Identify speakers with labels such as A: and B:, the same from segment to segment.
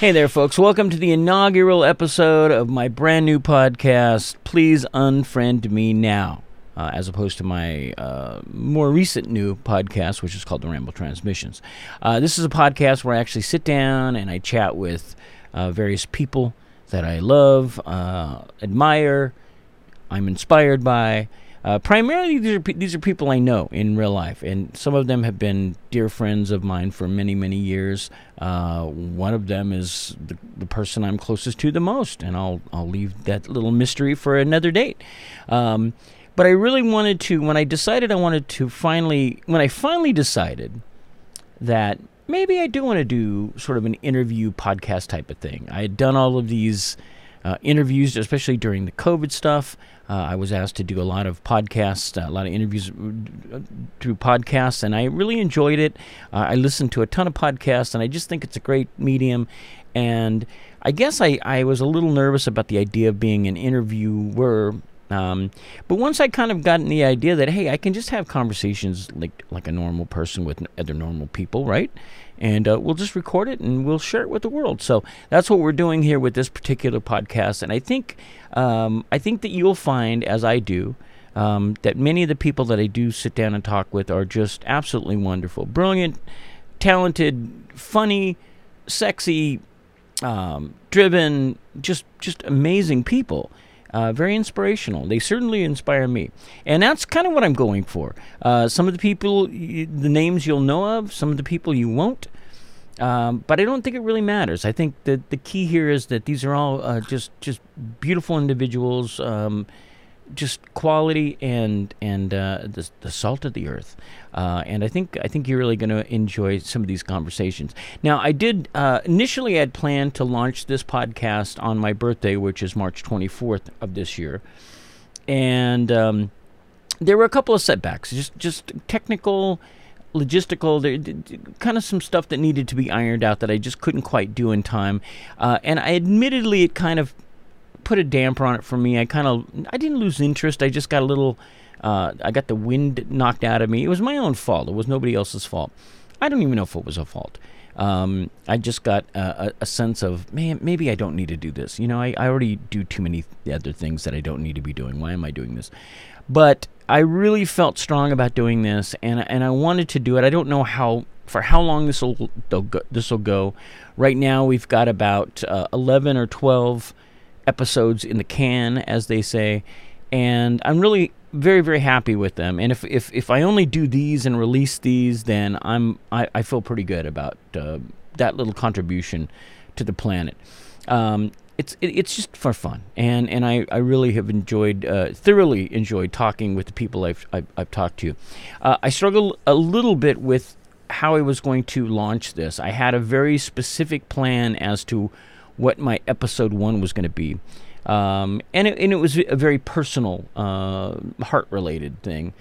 A: Hey there, folks. Welcome to the inaugural episode of my brand new podcast, Please Unfriend Me Now, uh, as opposed to my uh, more recent new podcast, which is called The Ramble Transmissions. Uh, this is a podcast where I actually sit down and I chat with uh, various people that I love, uh, admire, I'm inspired by. Uh, primarily, these are, these are people I know in real life, and some of them have been dear friends of mine for many, many years. Uh, one of them is the, the person I'm closest to the most, and I'll I'll leave that little mystery for another date. Um, but I really wanted to, when I decided I wanted to finally, when I finally decided that maybe I do want to do sort of an interview podcast type of thing. I had done all of these uh, interviews, especially during the COVID stuff. Uh, I was asked to do a lot of podcasts, a lot of interviews uh, through podcasts, and I really enjoyed it. Uh, I listened to a ton of podcasts, and I just think it's a great medium. And I guess I, I was a little nervous about the idea of being an interviewer. Um, but once I kind of gotten the idea that hey, I can just have conversations like like a normal person with other normal people, right? and uh, we'll just record it and we'll share it with the world. So that's what we're doing here with this particular podcast. And I think um, I think that you'll find, as I do, um, that many of the people that I do sit down and talk with are just absolutely wonderful, brilliant, talented, funny, sexy, um, driven, just just amazing people. Uh, very inspirational. They certainly inspire me, and that's kind of what I'm going for. Uh, some of the people, the names you'll know of, some of the people you won't. Um, but I don't think it really matters. I think that the key here is that these are all uh, just just beautiful individuals, um, just quality and and uh, the, the salt of the earth. Uh, and I think I think you're really going to enjoy some of these conversations. Now, I did uh, initially I had planned to launch this podcast on my birthday, which is March 24th of this year, and um, there were a couple of setbacks, just just technical logistical there kind of some stuff that needed to be ironed out that I just couldn't quite do in time uh, and I admittedly it kind of put a damper on it for me. I kind of I didn't lose interest. I just got a little uh, I got the wind knocked out of me. It was my own fault. It was nobody else's fault. I don't even know if it was a fault. Um, I just got a, a, sense of man maybe I don't need to do this. You know I, I already do too many other things that I don't need to be doing. Why am I doing this? But I really felt strong about doing this, and and I wanted to do it. I don't know how for how long this will this will go. Right now, we've got about uh, eleven or twelve episodes in the can, as they say, and I'm really very very happy with them. And if if if I only do these and release these, then I'm I, I feel pretty good about uh, that little contribution to the planet. Um, it's it, it's just for fun, and and I, I really have enjoyed uh, thoroughly enjoyed talking with the people I've I've, I've talked to. Uh, I struggled a little bit with how I was going to launch this. I had a very specific plan as to what my episode one was going to be, um, and it, and it was a very personal, uh, heart related thing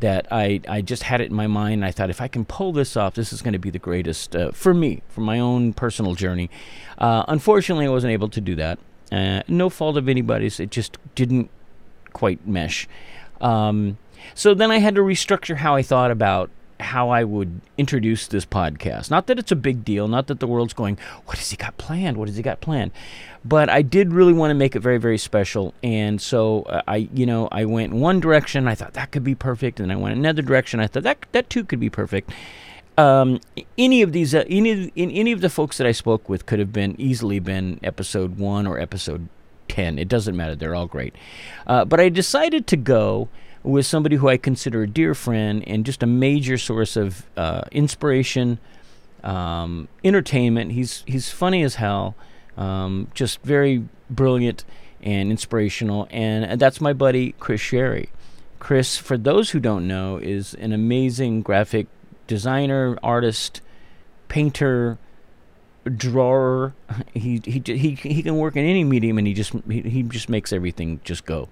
A: that I, I just had it in my mind. I thought if I can pull this off, this is going to be the greatest uh, for me, for my own personal journey. Uh, unfortunately, I wasn't able to do that. Uh, no fault of anybody's. It just didn't quite mesh. Um, so then I had to restructure how I thought about how I would introduce this podcast. Not that it's a big deal, not that the world's going, what has he got planned? What has he got planned? But I did really want to make it very, very special. And so uh, I, you know, I went one direction. I thought that could be perfect, and I went another direction. I thought that that too could be perfect. Um, any of these, uh, any in any of the folks that I spoke with could have been easily been episode one or episode ten. It doesn't matter; they're all great. Uh, but I decided to go with somebody who I consider a dear friend and just a major source of uh, inspiration, um, entertainment. He's he's funny as hell, um, just very brilliant and inspirational, and that's my buddy Chris Shary. Chris, for those who don't know, is an amazing graphic designer, artist, painter, drawer. He he he he can work in any medium, and he just he, he just makes everything just go.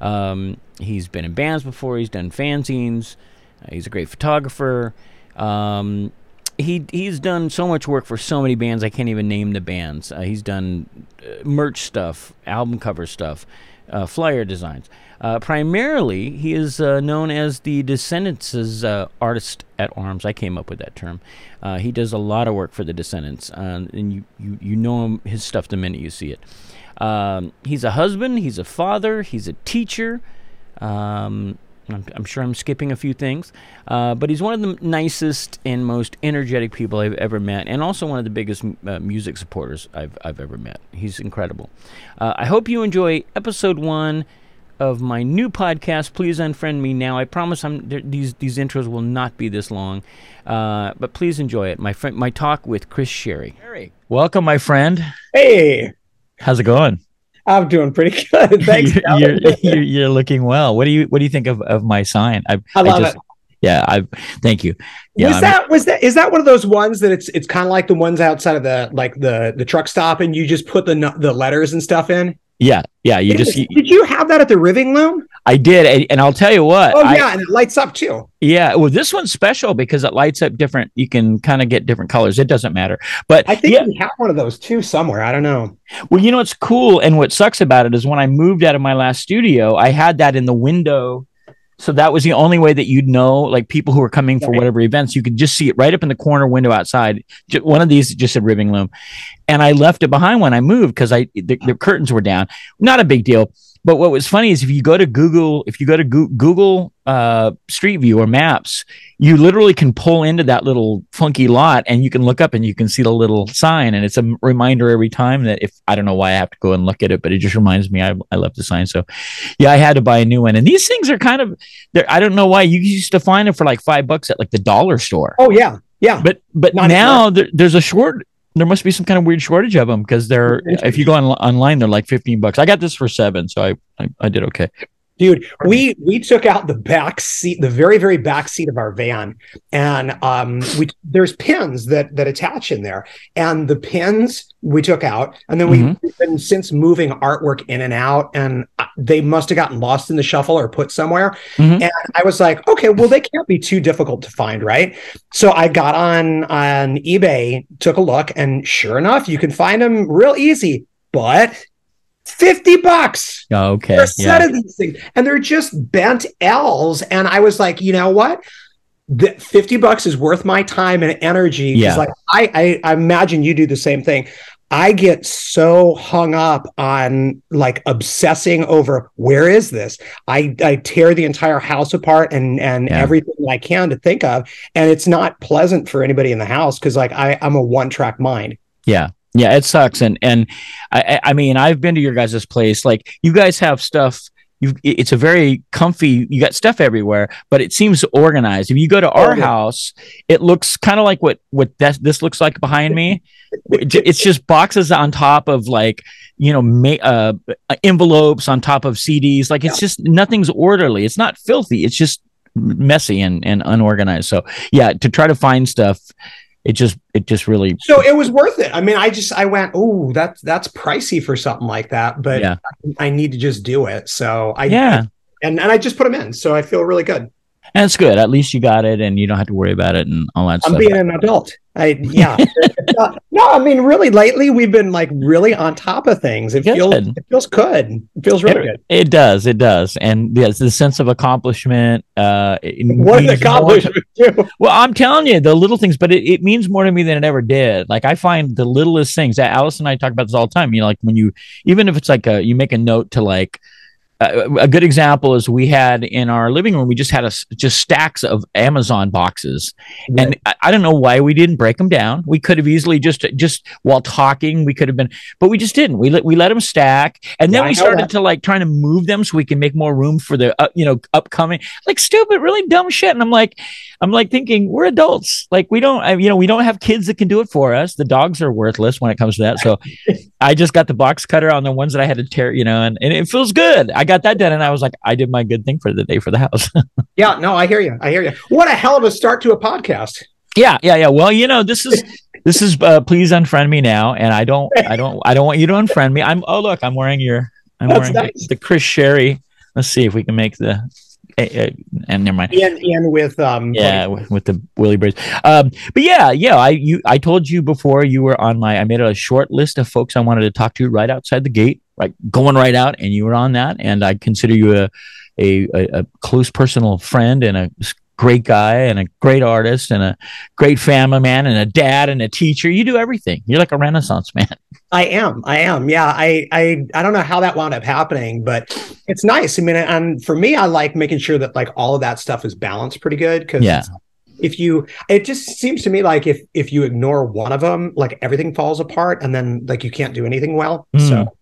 A: Um, he's been in bands before. He's done fanzines. Uh, he's a great photographer. Um, he he's done so much work for so many bands. I can't even name the bands. Uh, he's done uh, merch stuff, album cover stuff, uh, flyer designs. Uh, primarily, he is uh, known as the Descendents' uh, artist at arms. I came up with that term. Uh, he does a lot of work for the Descendents, uh, and you, you, you know him, his stuff the minute you see it. Um, he's a husband, he's a father, he's a teacher. Um, I'm, I'm, sure I'm skipping a few things, uh, but he's one of the nicest and most energetic people I've ever met, and also one of the biggest music supporters I've, I've ever met. He's incredible. I hope you enjoy episode one of my new podcast. Please unfriend me now. I promise I'm, these these intros will not be this long, uh, but please enjoy it. My friend, my talk with Chris Shary. Welcome, my friend.
B: Hey,
A: how's it going?
B: I'm doing pretty good. Thanks.
A: you're, you're, you're, looking well. What do you What do you think of, of my sign?
B: I, I love I just, it.
A: Yeah, I thank you.
B: Yeah, was I'm, that was that is that one of those ones that it's it's kind of like the ones outside of the like the the truck stop and you just put the the letters and stuff in?
A: Yeah, yeah. You just
B: you, did you have that at the Riving Loom?
A: I did, and I'll tell you what.
B: Oh yeah, I, and it lights up too.
A: Yeah, well, this one's special because it lights up different. You can kind of get different colors. It doesn't matter, but
B: I think yeah. we have one of those too somewhere. I don't know.
A: Well, you know what's cool, and what sucks about it is when I moved out of my last studio, I had that in the window so that was the only way that you'd know, like people who were coming for whatever events, you could just see it right up in the corner window outside. One of these just said Riving Loom, and I left it behind when I moved because I the, the curtains were down. Not a big deal. But what was funny is if you go to Google, if you go to Google uh, Street View or Maps, you literally can pull into that little funky lot and you can look up and you can see the little sign. And it's a reminder every time that if I don't know why I have to go and look at it, but it just reminds me I, I left the sign. So yeah, I had to buy a new one. And these things are kind of, there. I don't know why you used to find them for like five bucks at like the dollar store.
B: Oh, yeah. Yeah.
A: But, but Not now there, there's a short, there must be some kind of weird shortage of them because they're if you go on, online they're like 15 bucks. I got this for seven so I, I, I did okay
B: dude we we took out the back seat the very very back seat of our van. And um we there's pins that that attach in there. And the pins we took out and then mm-hmm. we've been since moving artwork in and out and uh, they must have gotten lost in the shuffle or put somewhere. Mm-hmm. and i was like okay well they can't be too difficult to find right? So i got on on ebay took a look and sure enough you can find them real easy. But 50 bucks.
A: Oh, okay. For a
B: set yeah. of these things. And they're just bent L's. And I was like, you know what? The 50 bucks is worth my time and energy.
A: Yeah.
B: Like I, I, I imagine you do the same thing. I get so hung up on like obsessing over where is this? I, I tear the entire house apart and and yeah. everything I can to think of. And it's not pleasant for anybody in the house because like I, I'm a one track mind.
A: Yeah. Yeah, it sucks. And and I I mean I've been to your guys' place. Like you guys have stuff. You it's a very comfy. You got stuff everywhere, but it seems organized. If you go to our oh, house, it looks kind of like what what that, this looks like behind me. it's just boxes on top of like you know ma- uh, envelopes on top of CDs. Like it's yeah. just nothing's orderly. It's not filthy. It's just messy and and unorganized. So yeah, to try to find stuff it just it just really
B: so it was worth it i mean i just i went oh that's that's pricey for something like that but yeah. I, I, need to just do it so i
A: yeah
B: I, and and i just put them in so i feel really good
A: and it's good. At least you got it, and you don't have to worry about it and all that
B: I'm
A: stuff.
B: I'm being an adult. I yeah. uh, no, I mean, really, lately we've been like really on top of things. It good. feels it feels good. It feels really
A: it,
B: good.
A: It does. It does. And yes, the sense of accomplishment. Uh,
B: what an accomplishment!
A: well, I'm telling you, the little things, but it, it means more to me than it ever did. Like I find the littlest things. that Alice and I talk about this all the time. You know, like when you, even if it's like a, you make a note to like uh, a good example is we had in our living room we just had a just stacks of amazon boxes. And I, I, don't know why we didn't break them down. We could have easily just just while talking we could have been but we just didn't. We let we let them stack. And then yeah, we started to like trying to move them so we can make more room for the uh, you know upcoming like stupid really dumb shit. And i'm like i'm like thinking we're adults like we don't I, you know we don't have kids that can do it for us the dogs are worthless when it comes to that so i just got the box cutter on the ones that i had to tear you know and, and it feels good I got that done, and I was like, I did my good thing for the day for the house.
B: yeah, no, I hear you. I hear you. What a hell of a start to a podcast.
A: Yeah, yeah, yeah. Well, you know, this is this is uh, please unfriend me now, and I don't, I don't, I don't want you to unfriend me. I'm. Oh, look, I'm wearing your. I'm That's wearing nice. the, Chris Shary. Let's see if we can make the and never mind.
B: Ian, Ian with um.
A: Yeah, with, with the Willie braids. Um, but yeah, yeah. I you I told you before you were on my. I made a short list of folks I wanted to talk to right outside the gate, right, going right out, and you were on that. And I consider you a, a, a close personal friend and a great guy and a great artist and a great family man and a dad and a teacher. You do everything. You're like a renaissance man.
B: I am. I am. Yeah. I I I don't know how that wound up happening, but it's nice. I mean, and for me, I like making sure that like all of that stuff is balanced pretty good because
A: Yeah.
B: if you it just seems to me like if if you ignore one of them, like everything falls apart and then like you can't do anything well.
A: Mm.
B: So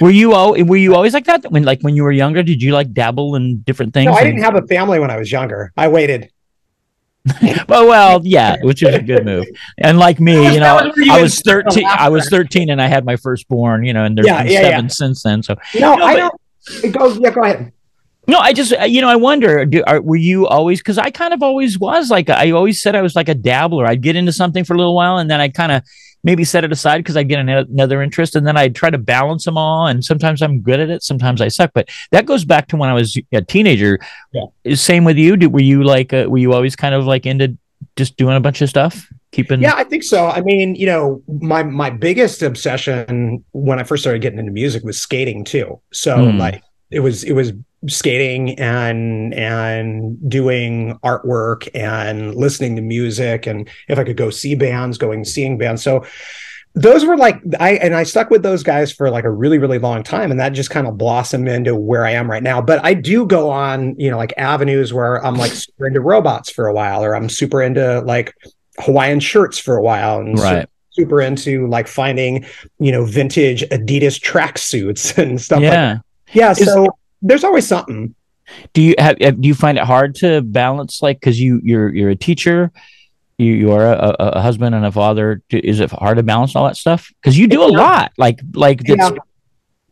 A: Were you all were you always like that when like when you were younger? Did you like dabble in different things?
B: no, I
A: And-
B: didn't have a family when I was younger. I waited.
A: Well, well, yeah, which is a good move. And like me, you know,
B: That was where you
A: I was thirteen. I was thirteen, and I had my firstborn. You know, and there's
B: Yeah,
A: been
B: yeah,
A: seven since then. So
B: No,
A: No,
B: I
A: but-
B: don't. Go, yeah, go ahead.
A: no, I just you know I wonder, do, are, were you always? Because I kind of always was like I always said I was like a dabbler. I'd get into something for a little while, and then I'd kind of maybe set it aside because I'd get an- another interest, and then I'd try to balance them all. And sometimes I'm good at it, sometimes I suck. But that goes back to when I was a teenager.
B: Yeah.
A: Same with you. Did, were you like uh, were you always kind of like into just doing a bunch of stuff, keeping?
B: Yeah, I think so. I mean, you know, my my biggest obsession when I first started getting into music was skating too. So
A: Hmm.
B: like it was it was skating and and doing artwork and listening to music and if I could go see bands, going seeing bands. So those were like I and I stuck with those guys for like a really really long time and that just kind of blossomed into where I am right now. But I do go on, you know, like avenues where I'm like super into robots for a while or I'm super into like Hawaiian shirts for a while and
A: Right.
B: super into like finding, you know, vintage Adidas tracksuits and stuff like
A: yeah.
B: Yeah,
A: Is-
B: so there's always something.
A: do you have, have do you find it hard to balance like because you you're you're a teacher you you are a, a, husband and a father is it hard to balance all that stuff because you do a lot like like that's,
B: Yeah.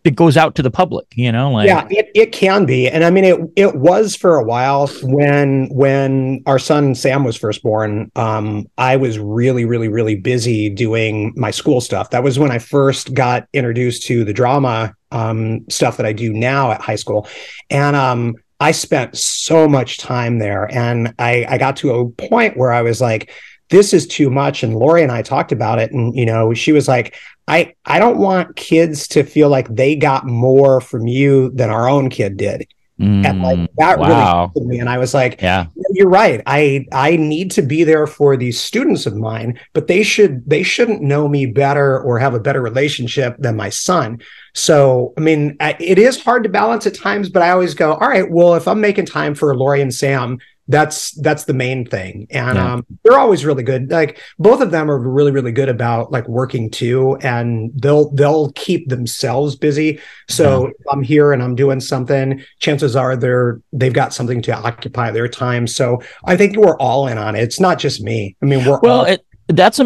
A: It goes out to the public you know like
B: yeah, it, it can be. And I mean it it was for a while when when our son Sam was first born, um, I was really, really, really busy doing my school stuff. That was when I first got introduced to the drama um stuff that I do now at high school. And um I spent so much time there and I, I got to a point where I was like, this is too much. And Lori and I talked about it. And, you know, she was like, I, I don't want kids to feel like they got more from you than our own kid did. And
A: Mm,
B: like that
A: wow.
B: really hit me. And I was like,
A: yeah
B: you're right. I I need to be there for these students of mine, but they should they shouldn't know me better or have a better relationship than my son. So I mean, I, it is hard to balance at times, but I always go, all right, well, if I'm making time for Lori and Sam, that's that's the main thing, and
A: Yeah.
B: um, they're always really good. Like both of them are really really good about like working too, and they'll they'll keep themselves busy. So if I'm here and I'm doing something, chances are they're they've got something to occupy their time. So I think we're all in on it. It's not just me. I mean, we're
A: well
B: all,
A: it, that's a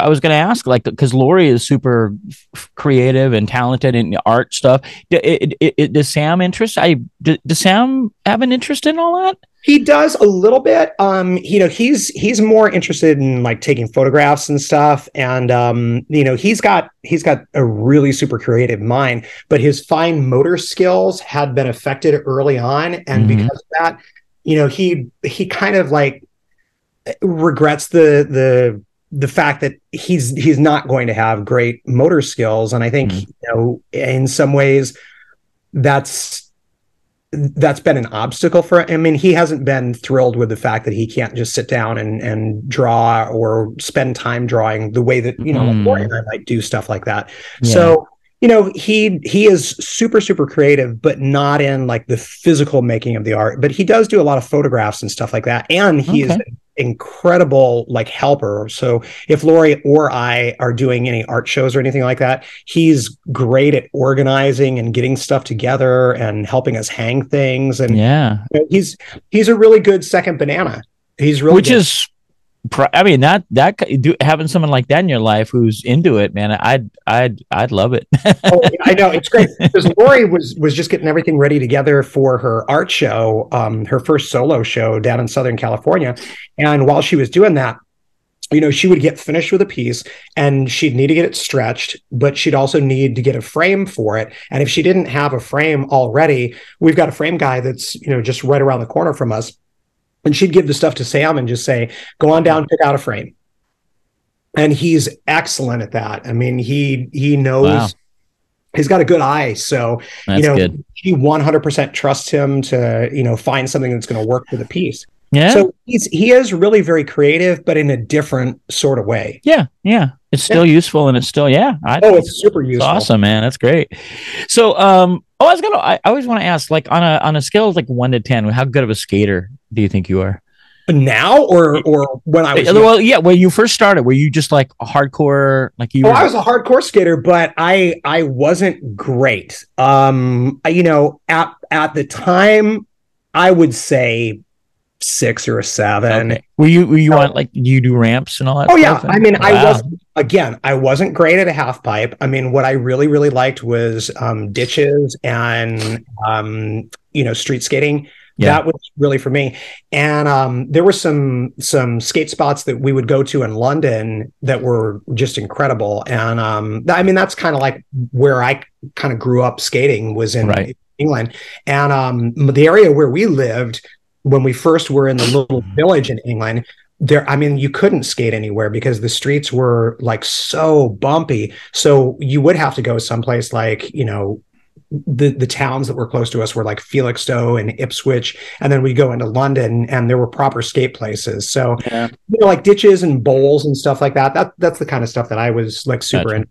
A: i was going to ask like because lori is super f- creative and talented in art stuff it, it, it, does sam interest i does sam have an interest in all that
B: he does a little bit. Um, you know, he's he's more interested in like taking photographs and stuff, and um, you know, he's got he's got a really super creative mind, but his fine motor skills had been affected early on, and
A: Mhm.
B: because of that, you know, he he kind of like regrets the the the fact that he's he's not going to have great motor skills and i think
A: Mhm.
B: you know in some ways that's that's been an obstacle for him. i mean he hasn't been thrilled with the fact that he can't just sit down and and draw or spend time drawing the way that you know
A: Mm.
B: Lori and i might do stuff like that
A: Yeah.
B: so you know he he is super super creative but not in like the physical making of the art but he does do a lot of photographs and stuff like that and he is
A: Okay.
B: an incredible like helper. So if lori or i are doing any art shows or anything like that he's great at organizing and getting stuff together and helping us hang things. And
A: yeah.
B: you know, he's he's a really good second banana. He's really
A: which
B: good.
A: is i mean that that do, having someone like that in your life who's into it man i'd i'd i'd love it
B: oh, I know it's great because Lori was was just getting everything ready together for her art show, um, her first solo show down in Southern California, and while she was doing that, you know, she would get finished with a piece and she'd need to get it stretched, but she'd also need to get a frame for it. And if she didn't have a frame already, we've got a frame guy that's, you know, just right around the corner from us. And she'd give the stuff to Sam and just say, go on down, pick out a frame. And he's excellent at that. I mean, he he knows
A: Wow.
B: he's got a good eye. So,
A: That's
B: you know,
A: good.
B: she 100% trusts him to, you know, find something that's going to work for the piece.
A: Yeah.
B: So he's he is really very creative, but in a different sort of way.
A: yeah. Yeah. It's still useful and it's still, yeah. I,
B: Oh, it's super
A: it's
B: useful.
A: awesome, man. That's great. So, um, oh, I was gonna. I, I always want to ask, like, on a on a scale of like one to ten, how good of a skater do you think you are?
B: Now or or when I was
A: well, yeah, when you first started, were you just like a hardcore, like you?
B: Oh,
A: were,
B: I was a hardcore skater, but I I wasn't great. Um, I- you know, at at the time, I would say six or a seven.
A: Okay. Were you were you on like do you do ramps and all that?
B: Oh yeah,
A: stuff?
B: I mean, I was again, I wasn't great at a half pipe. I mean, what I really really liked was um, ditches and um, you know street skating.
A: Yeah.
B: That was really for me. And um, there were some some skate spots that we would go to in London that were just incredible. And um, I mean, that's kind of like where I kind of grew up skating was in
A: Right.
B: England. And um, the area where we lived when we first were in the little village in England, there, I mean, you couldn't skate anywhere because the streets were like so bumpy. So you would have to go someplace like, you know, the the towns that were close to us were like Felixstowe and Ipswich, and then we go into London, and there were proper skate places. So
A: Yeah.
B: you know, like ditches and bowls and stuff like that. That that's the kind of stuff that I was like super
A: Gotcha.
B: into.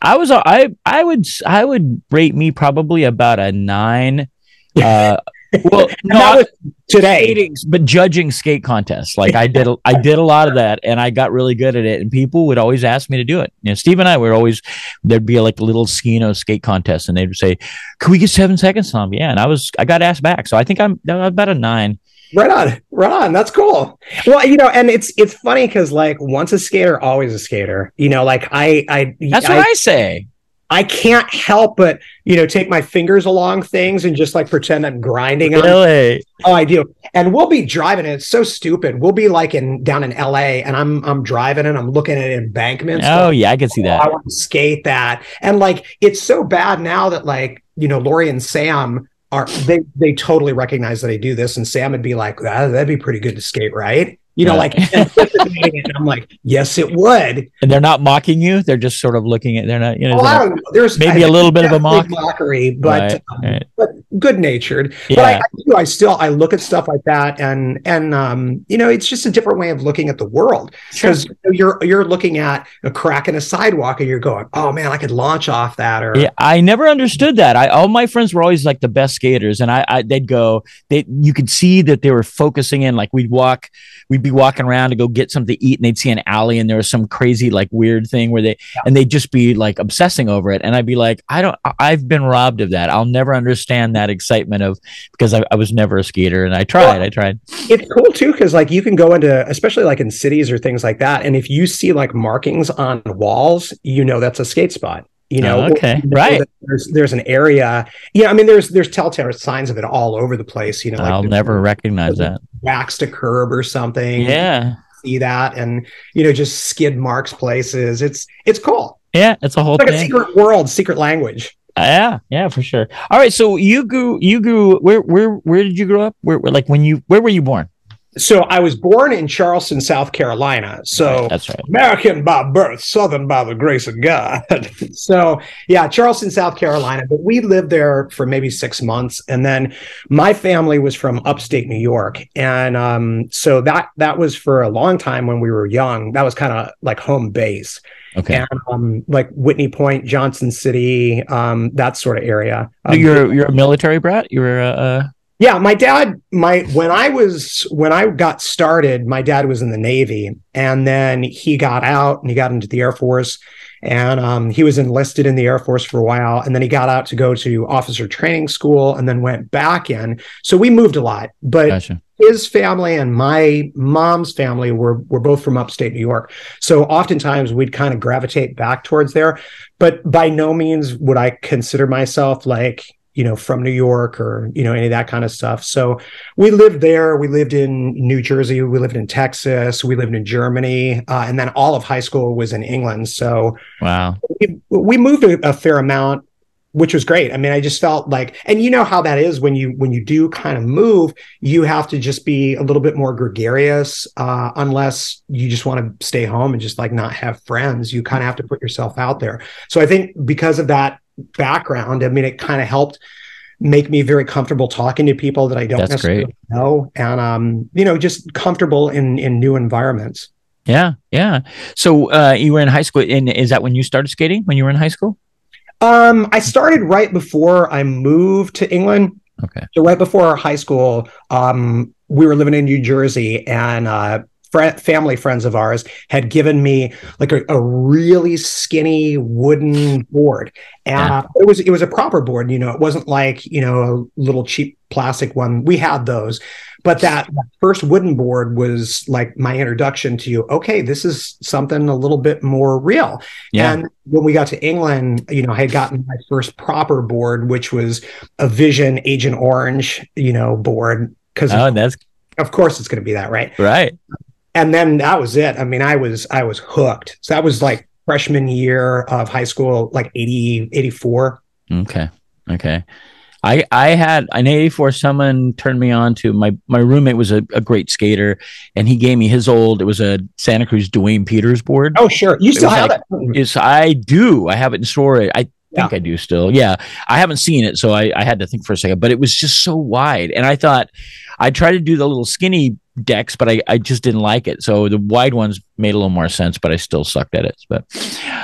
A: I was I I would I would rate me probably about a nine. Uh, well,
B: And
A: no,
B: that today.
A: skating, but judging skate contests. Like I did, a- I did a lot of that, and I got really good at it. And people would always ask me to do it. You know, Steve and I were always there'd be like a little Skino skate contest, and they'd say, "Can we get seven seconds on?" Yeah, and I was I got asked back, so I think I'm I'm about a nine.
B: Right on, right on. That's cool. Well, you know, and it's it's funny because like once a skater, always a skater. You know, like I I
A: That's
B: I,
A: what I say.
B: I can't help but you know take my fingers along things and just like pretend I'm grinding on
A: Really?
B: Oh, I do. And we'll be driving, and it's so stupid. We'll be like in down in LA, and I'm I'm driving and I'm looking at embankments.
A: Oh yeah, I can see that.
B: I
A: that.
B: want to skate that. And like it's so bad now that like, you know, Lori and Sam are they they totally recognize that I do this. And Sam would be like, "Ah, that'd be pretty good to skate, right? You know, like anticipating it. And I'm like, yes, it would.
A: And they're not mocking you; they're just sort of looking at. They're not, you know.
B: Well, I don't know. There's
A: maybe a little bit of a mock.
B: mockery, but
A: Right,
B: um,
A: right.
B: but good natured.
A: yeah.
B: But I, I do. I still I look at stuff like that, and and um, you know, it's just a different way of looking at the world because you're you're looking at a crack in a sidewalk, and you're going, oh man, I could launch off that, or
A: Yeah, I never understood that. I all my friends were always like the best skaters, and I, I they'd go. They you could see that they were focusing in. Like we'd walk, we'd be walking around to go get something to eat, and they'd see an alley, and there was some crazy like weird thing where they and they'd just be like obsessing over it, and I'd be like, I don't, I've been robbed of that. I'll never understand that excitement of because I, I was never a skater, and I tried, I tried.
B: it's cool too because like you can go into especially like in cities or things like that and if you see like markings on walls you know that's a skate spot you know
A: Oh, okay.
B: you know
A: Right.
B: there's there's an area yeah i mean there's there's telltale signs of it all over the place you know like
A: I'll never recognize that.
B: waxed a curb or something
A: Yeah,
B: see that and you know just skid marks places it's it's cool
A: yeah, it's a whole
B: it's like a secret world secret language uh,
A: Yeah, yeah, for sure. All right, so you grew, you grew. Where, where, where did you grow up? Where, where like when you, where were you born?
B: So i was born in charleston south carolina so
A: that's right.
B: American by birth, Southern by the grace of God. so, yeah, Charleston, South Carolina. But we lived there for maybe six months, and then my family was from upstate New York, and um, so that that was for a long time when we were young. That was kind of like home base,
A: Okay.
B: and um, like Whitney Point, Johnson City, um, that sort of area. Um,
A: you're you're a military brat. You're a uh
B: yeah, my dad, my when I was when I got started, my dad was in the Navy, and then he got out and he got into the Air Force, and um, he was enlisted in the Air Force for a while, and then he got out to go to officer training school, and then went back in. So we moved a lot, but
A: gotcha.
B: his family and my mom's family were were both from upstate New York. So oftentimes we'd kind of gravitate back towards there, but by no means would I consider myself like you know, from New York or, you know, any of that kind of stuff. So we lived there. We lived in New Jersey. We lived in Texas. We lived in Germany. Uh, and then all of high school was in England. So
A: wow.
B: We, we moved a, a fair amount which was great. I mean, I just felt like, and you know how that is when you when you do kind of move, you have to just be a little bit more gregarious, uh, unless you just want to stay home and just like not have friends. You kind of have to put yourself out there. So I think because of that background, I mean, it kind of helped make me very comfortable talking to people that I don't
A: That's
B: necessarily
A: great.
B: know, and um, you know, just comfortable in in new environments.
A: Yeah, yeah. So uh, you were in high school, and is that when you started skating? When you were in high school?
B: Um, I started right before I moved to England.
A: Okay.
B: So right before high school, um, we were living in New Jersey, and uh, fr- family friends of ours had given me like a, a really skinny wooden board, and
A: Yeah.
B: it was it was a proper board. You know, it wasn't like you know a little cheap plastic one. We had those, but that, that first wooden board was like my introduction to okay, this is something a little bit more real.
A: Yeah.
B: And when we got to England, you know, I had gotten my first proper board, which was a Vision Agent Orange, you know, board. Because
A: oh, that's
B: of course it's going to be that, right?
A: right.
B: And then that was it. I mean, I was I was hooked. So that was like freshman year of high school, like 80, 84.
A: Okay. Okay. I I had in '84. Someone turned me on to my my roommate was a, a great skater, and he gave me his old. It was a Santa Cruz Duane Peters board.
B: Oh, sure. You still have
A: like-
B: that.
A: Yes, I do. I have it in storage. I think I do still. Yeah, I haven't seen it, so I, I had to think for a second. But it was just so wide, and I thought I tried to do the little skinny decks, but I, I just didn't like it. So the wide ones made a little more sense, but I still sucked at it. But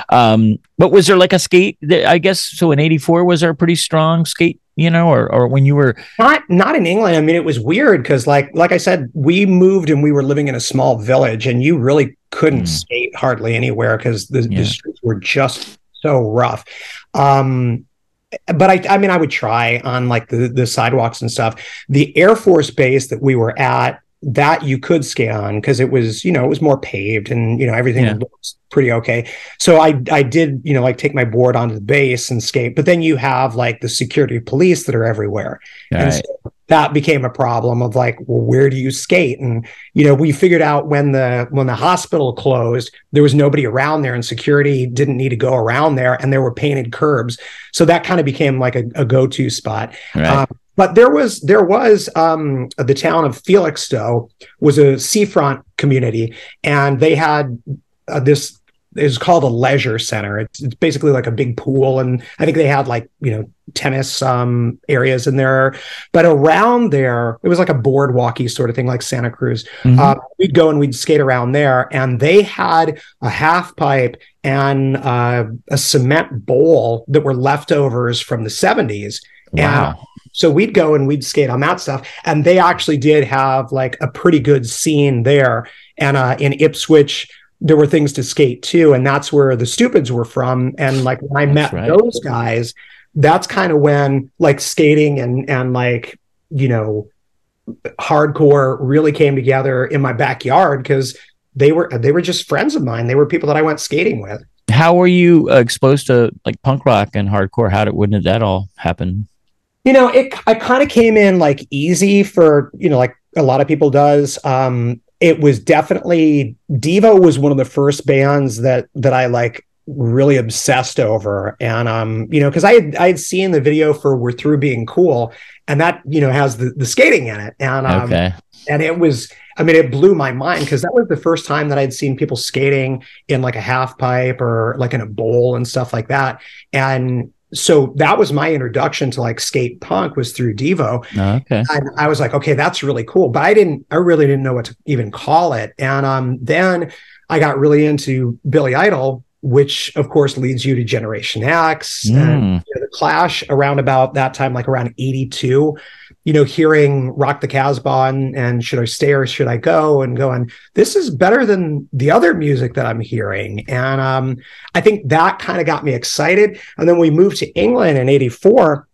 A: um, but was there like a skate? that- I guess so. In '84, was there a pretty strong skate? You know, or or when you were
B: Not not in England. I mean, it was weird because, like like I said, we moved and we were living in a small village, and you really couldn't
A: Mm.
B: skate hardly anywhere because the,
A: Yeah.
B: the streets were just so rough. Um, but I, I mean, I would try on like the the sidewalks and stuff. The Air Force base that we were at, that you could skate on because it was, you know, it was more paved and you know everything
A: Yeah.
B: was pretty okay. So I I did, you know, like take my board onto the base and skate. But then you have like the security police that are everywhere. And
A: Right.
B: so that became a problem of like, well, where do you skate? And you know, we figured out when the when the hospital closed, there was nobody around there, and security didn't need to go around there, and there were painted curbs. So that kind of became like a, a go-to spot.
A: right.
B: Um, but there was there was um, the town of Felixstowe was a seafront community, and they had uh, this is called a leisure center. It's, it's basically like a big pool, and I think they had like you know tennis um, areas in there. But around there, it was like a boardwalky sort of thing, like Santa Cruz.
A: Mhm.
B: Uh, we'd go and we'd skate around there, and they had a half pipe and uh, a cement bowl that were leftovers from the seventies.
A: Wow.
B: So we'd go and we'd skate on that stuff. And they actually did have like a pretty good scene there. And uh, in Ipswich, there were things to skate too. And that's where the stupids were from. And like when I
A: That's
B: met
A: right.
B: those guys, that's kind of when like skating and and like, you know, hardcore really came together in my backyard because they were they were just friends of mine. They were people that I went skating with.
A: How were you uh, exposed to like punk rock and hardcore? How did when did that all happen?
B: You know it i kind of came in like easy for you know like a lot of people does. Um it was definitely devo was one of the first bands that that i like really obsessed over. And um you know because i had i had seen the video for we're through being cool and that you know has the the skating in it. And um
A: okay.
B: and it was i mean it blew my mind because that was the first time that i'd seen people skating in like a half pipe or like in a bowl and stuff like that. And so that was my introduction to like skate punk was through devo
A: Oh, okay.
B: and i was like okay that's really cool but i didn't i really didn't know what to even call it and um then i got really into billy idol which of course leads you to generation x and
A: Mm.
B: you know, the clash around about that time like around 82 you know hearing rock the casbah and, and should i stay or should i go? and going this is better than the other music that i'm hearing. And um, i think that kind of got me excited. And then we moved to england in 84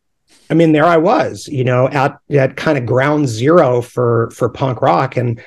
B: i mean there i was you know at at kind of ground zero for for punk rock. And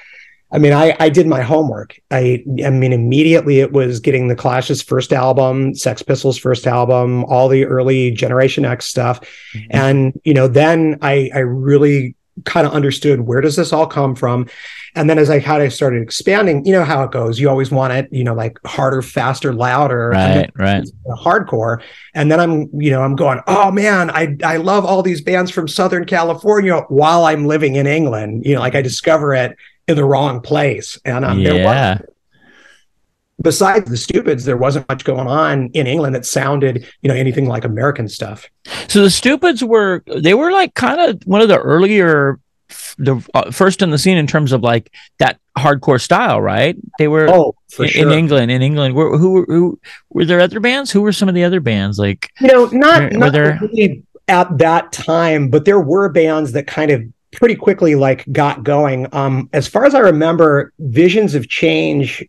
B: I mean, I, I did my homework. I I mean, immediately it was getting the Clash's first album, Sex Pistols' first album, all the early Generation X stuff, mm-hmm. and you know, then I I really kind of understood where does this all come from? And then as i kind of started expanding you know how it goes. You always want it you know like harder faster louder.
A: Right right.
B: hardcore. And then i'm you know i'm going oh man i i love all these bands from southern california while i'm living in england. You know like i discover it in the wrong place. And um,
A: yeah.
B: Besides the stupids there wasn't much going on in england that sounded you know anything like american stuff.
A: So the stupids were they were like kind of one of the earlier the uh, first in the scene in terms of like that hardcore style right? They were
B: oh
A: in,
B: sure.
A: in england in england. Who, who, who were there other bands? Who were some of the other bands? Like
B: you know not,
A: were,
B: not
A: there
B: really at that time but there were bands that kind of pretty quickly like got going um as far as i remember visions of change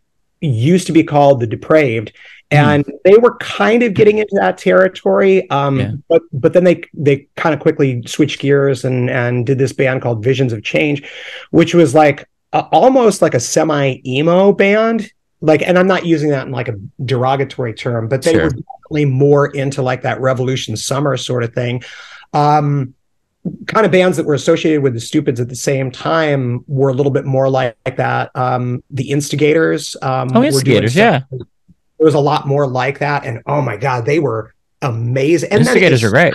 B: used to be called the Depraved, hmm. and mm. they were kind of getting into that territory. Um, yeah. But but then they they kind of quickly switched gears and and did this band called Visions of Change, which was like almost like a semi emo band. Like, and I'm not using that in like a derogatory term, but they sure. were definitely more into like that Revolution Summer sort of thing. Um, kind of bands that were associated with the Stupids at the same time were a little bit more like, like that. Um, the Instigators. Um,
A: oh, Instigators, yeah.
B: There was a lot more like that, and oh my god, they were amazing. And
A: Instigators are great.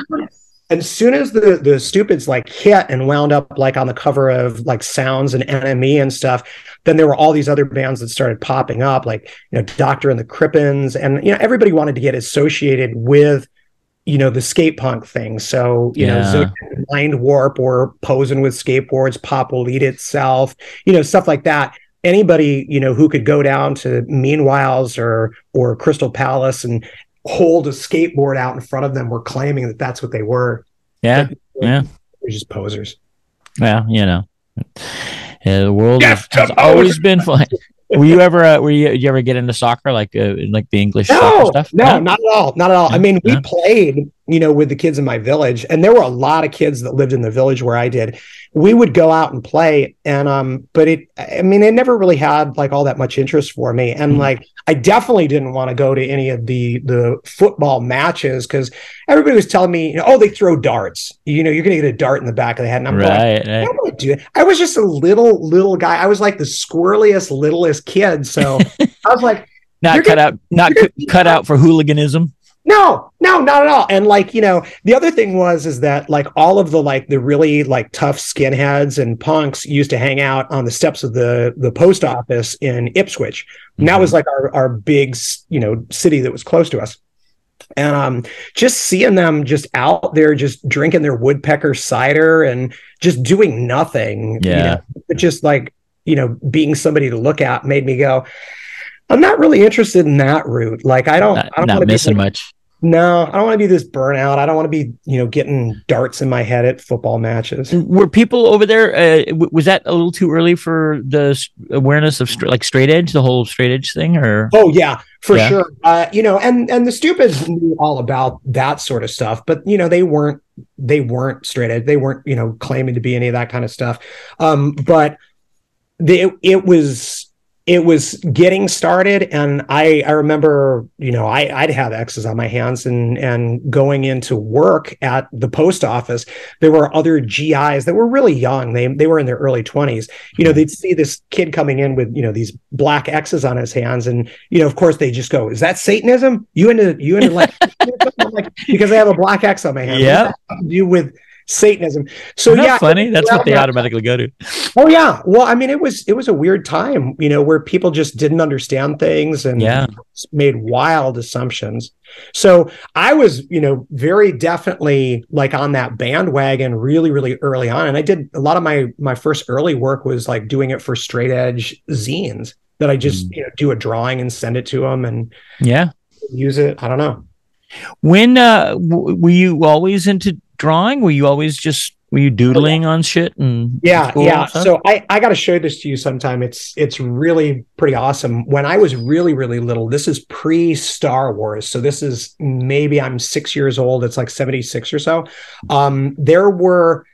B: As soon as the the Stupids like hit and wound up like on the cover of like Sounds and NME and stuff, then there were all these other bands that started popping up, like you know Doctor and the Crippens, and you know everybody wanted to get associated with you know the skate punk thing. So you yeah. know, Mind Warp or posing with skateboards, Pop will eat itself, you know, stuff like that. Anybody you know who could go down to Meanwhiles or or Crystal Palace and hold a skateboard out in front of them were claiming that that's what they were.
A: Yeah, yeah,
B: they're just posers.
A: Well, you know, yeah, the world has, has always been fun were you ever uh, were you, you ever get into soccer like uh, like the English
B: no,
A: soccer stuff?
B: No, no, not at all, not at all. I mean, we played, you know, with the kids in my village, and there were a lot of kids that lived in the village where I did. We would go out and play, and um, but it, I mean, it never really had like all that much interest for me, and mm-hmm. like I definitely didn't want to go to any of the the football matches because everybody was telling me, you know, oh, they throw darts. You know, you're going to get a dart in the back of the head, and I'm
A: right,
B: like. I don't do it. I was just a little little guy. I was like the squirreliest, littlest kid, so I was like,
A: not cut out, not cut out for hooliganism.
B: No, no, not at all. And like, you know, the other thing was is that like all of the like the really like tough skinheads and punks used to hang out on the steps of the the post office in Ipswich. And that was mm-hmm. like our our big, you know, city that was close to us. And um just seeing them just out there just drinking their woodpecker cider and just doing nothing.
A: Yeah.
B: You know, just like, you know, being somebody to look at made me go, I'm not really interested in that route. Like I don't,
A: not,
B: I don't
A: not missing
B: be,
A: much.
B: No, I don't want to be this burnout. I don't want to be, you know, getting darts in my head at football matches.
A: Were people over there? Uh, w- was that a little too early for the awareness of like straight edge, the whole straight edge thing? Or
B: oh yeah, for yeah. sure. Uh, you know, and and the stupids knew all about that sort of stuff, but you know, they weren't they weren't straight edge. They weren't you know claiming to be any of that kind of stuff. Um, but they, it was it was getting started and i i remember you know i i'd have x's on my hands and and going into work at the post office there were other gis that were really young. They they were in their early 20s you know mm-hmm. they'd see this kid coming in with you know these black x's on his hands and you know of course they just go is that satanism? You into you into like, like because they have a black x on my hand.
A: Yeah
B: you with Satanism. So
A: Isn't
B: yeah,
A: funny. That's what they automatically go to.
B: Oh yeah. Well, I mean, it was it was a weird time, you know, where people just didn't understand things and
A: yeah.
B: made wild assumptions. So I was, you know, very definitely like on that bandwagon really, really early on. And I did a lot of my my first early work was like doing it for straight edge zines that I just mm. you know do a drawing and send it to them and
A: yeah
B: use it. I don't know.
A: When uh, w- were you always into drawing? Were you always just were you doodling on shit and
B: yeah yeah so i i got to show this to you sometime it's it's really pretty awesome when i was really really little this is pre star wars so this is maybe i'm six years old it's like 76 or so um there were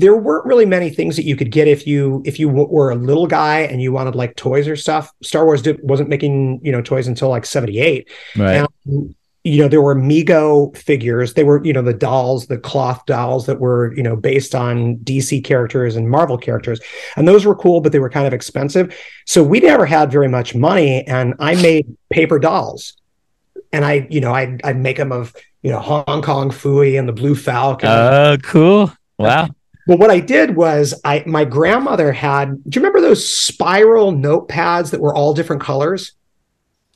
B: there weren't really many things that you could get if you if you w- were a little guy and you wanted like toys or stuff. Star Wars did, wasn't making you know toys until like '78.
A: Right.
B: And, you know there were Mego figures. They were you know the dolls, the cloth dolls that were you know based on DC characters and Marvel characters, and those were cool, but they were kind of expensive. So we never had very much money, and I made paper dolls, and I you know I I'd make them of you know Hong Kong Phooey and the Blue Falcon.
A: Oh, cool. Wow.
B: Well, what I did was I my grandmother had. Do you remember those spiral notepads that were all different colors?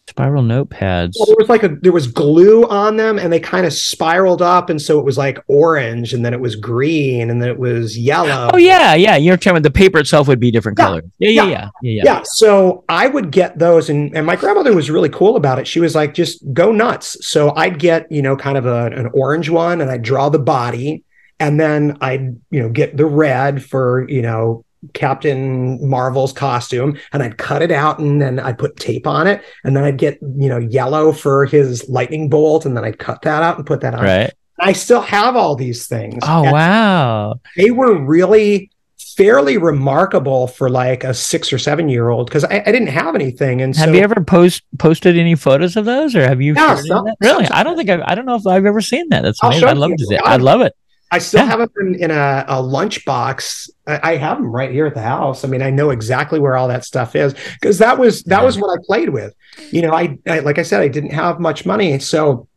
A: Spiral notepads.
B: Well, there was like a there was glue on them, and they kind of spiraled up, and so it was like orange, and then it was green, and then it was yellow.
A: Oh yeah, yeah. You're talking about the paper itself would be different
B: Yeah,
A: color. Yeah, yeah,
B: yeah.
A: yeah, yeah, yeah.
B: So I would get those, and and my grandmother was really cool about it. She was like, just go nuts. So I'd get you know kind of a, an orange one, and I'd draw the body, and then I'd you know get the red for you know Captain Marvel's costume, and I'd cut it out, and then I'd put tape on it, and then I'd get you know yellow for his lightning bolt, and then I'd cut that out and put that on.
A: Right.
B: I still have all these things.
A: Oh
B: And
A: wow.
B: they were really fairly remarkable for like a six or seven year old because I, I didn't have anything. And
A: Have
B: so
A: you ever post posted any photos of those, or have you?
B: Yeah,
A: shared any of
B: some-
A: really?
B: some-
A: I don't think I've, I don't know if I've ever seen that. That's
B: I'll
A: amazing. I'd love to see. It. I'd love it.
B: I still
A: Yeah.
B: have them in, a, a lunchbox. I, I have them right here at the house. I mean, I know exactly where all that stuff is because that was that was what I played with. You know, I, I like I said, I didn't have much money, so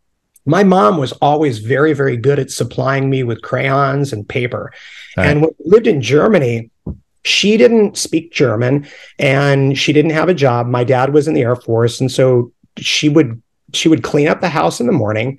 B: my mom was always very very good at supplying me with crayons and paper.
A: Right.
B: And when we lived in Germany, she didn't speak German and she didn't have a job. My dad was in the Air Force, and so she would she would clean up the house in the morning,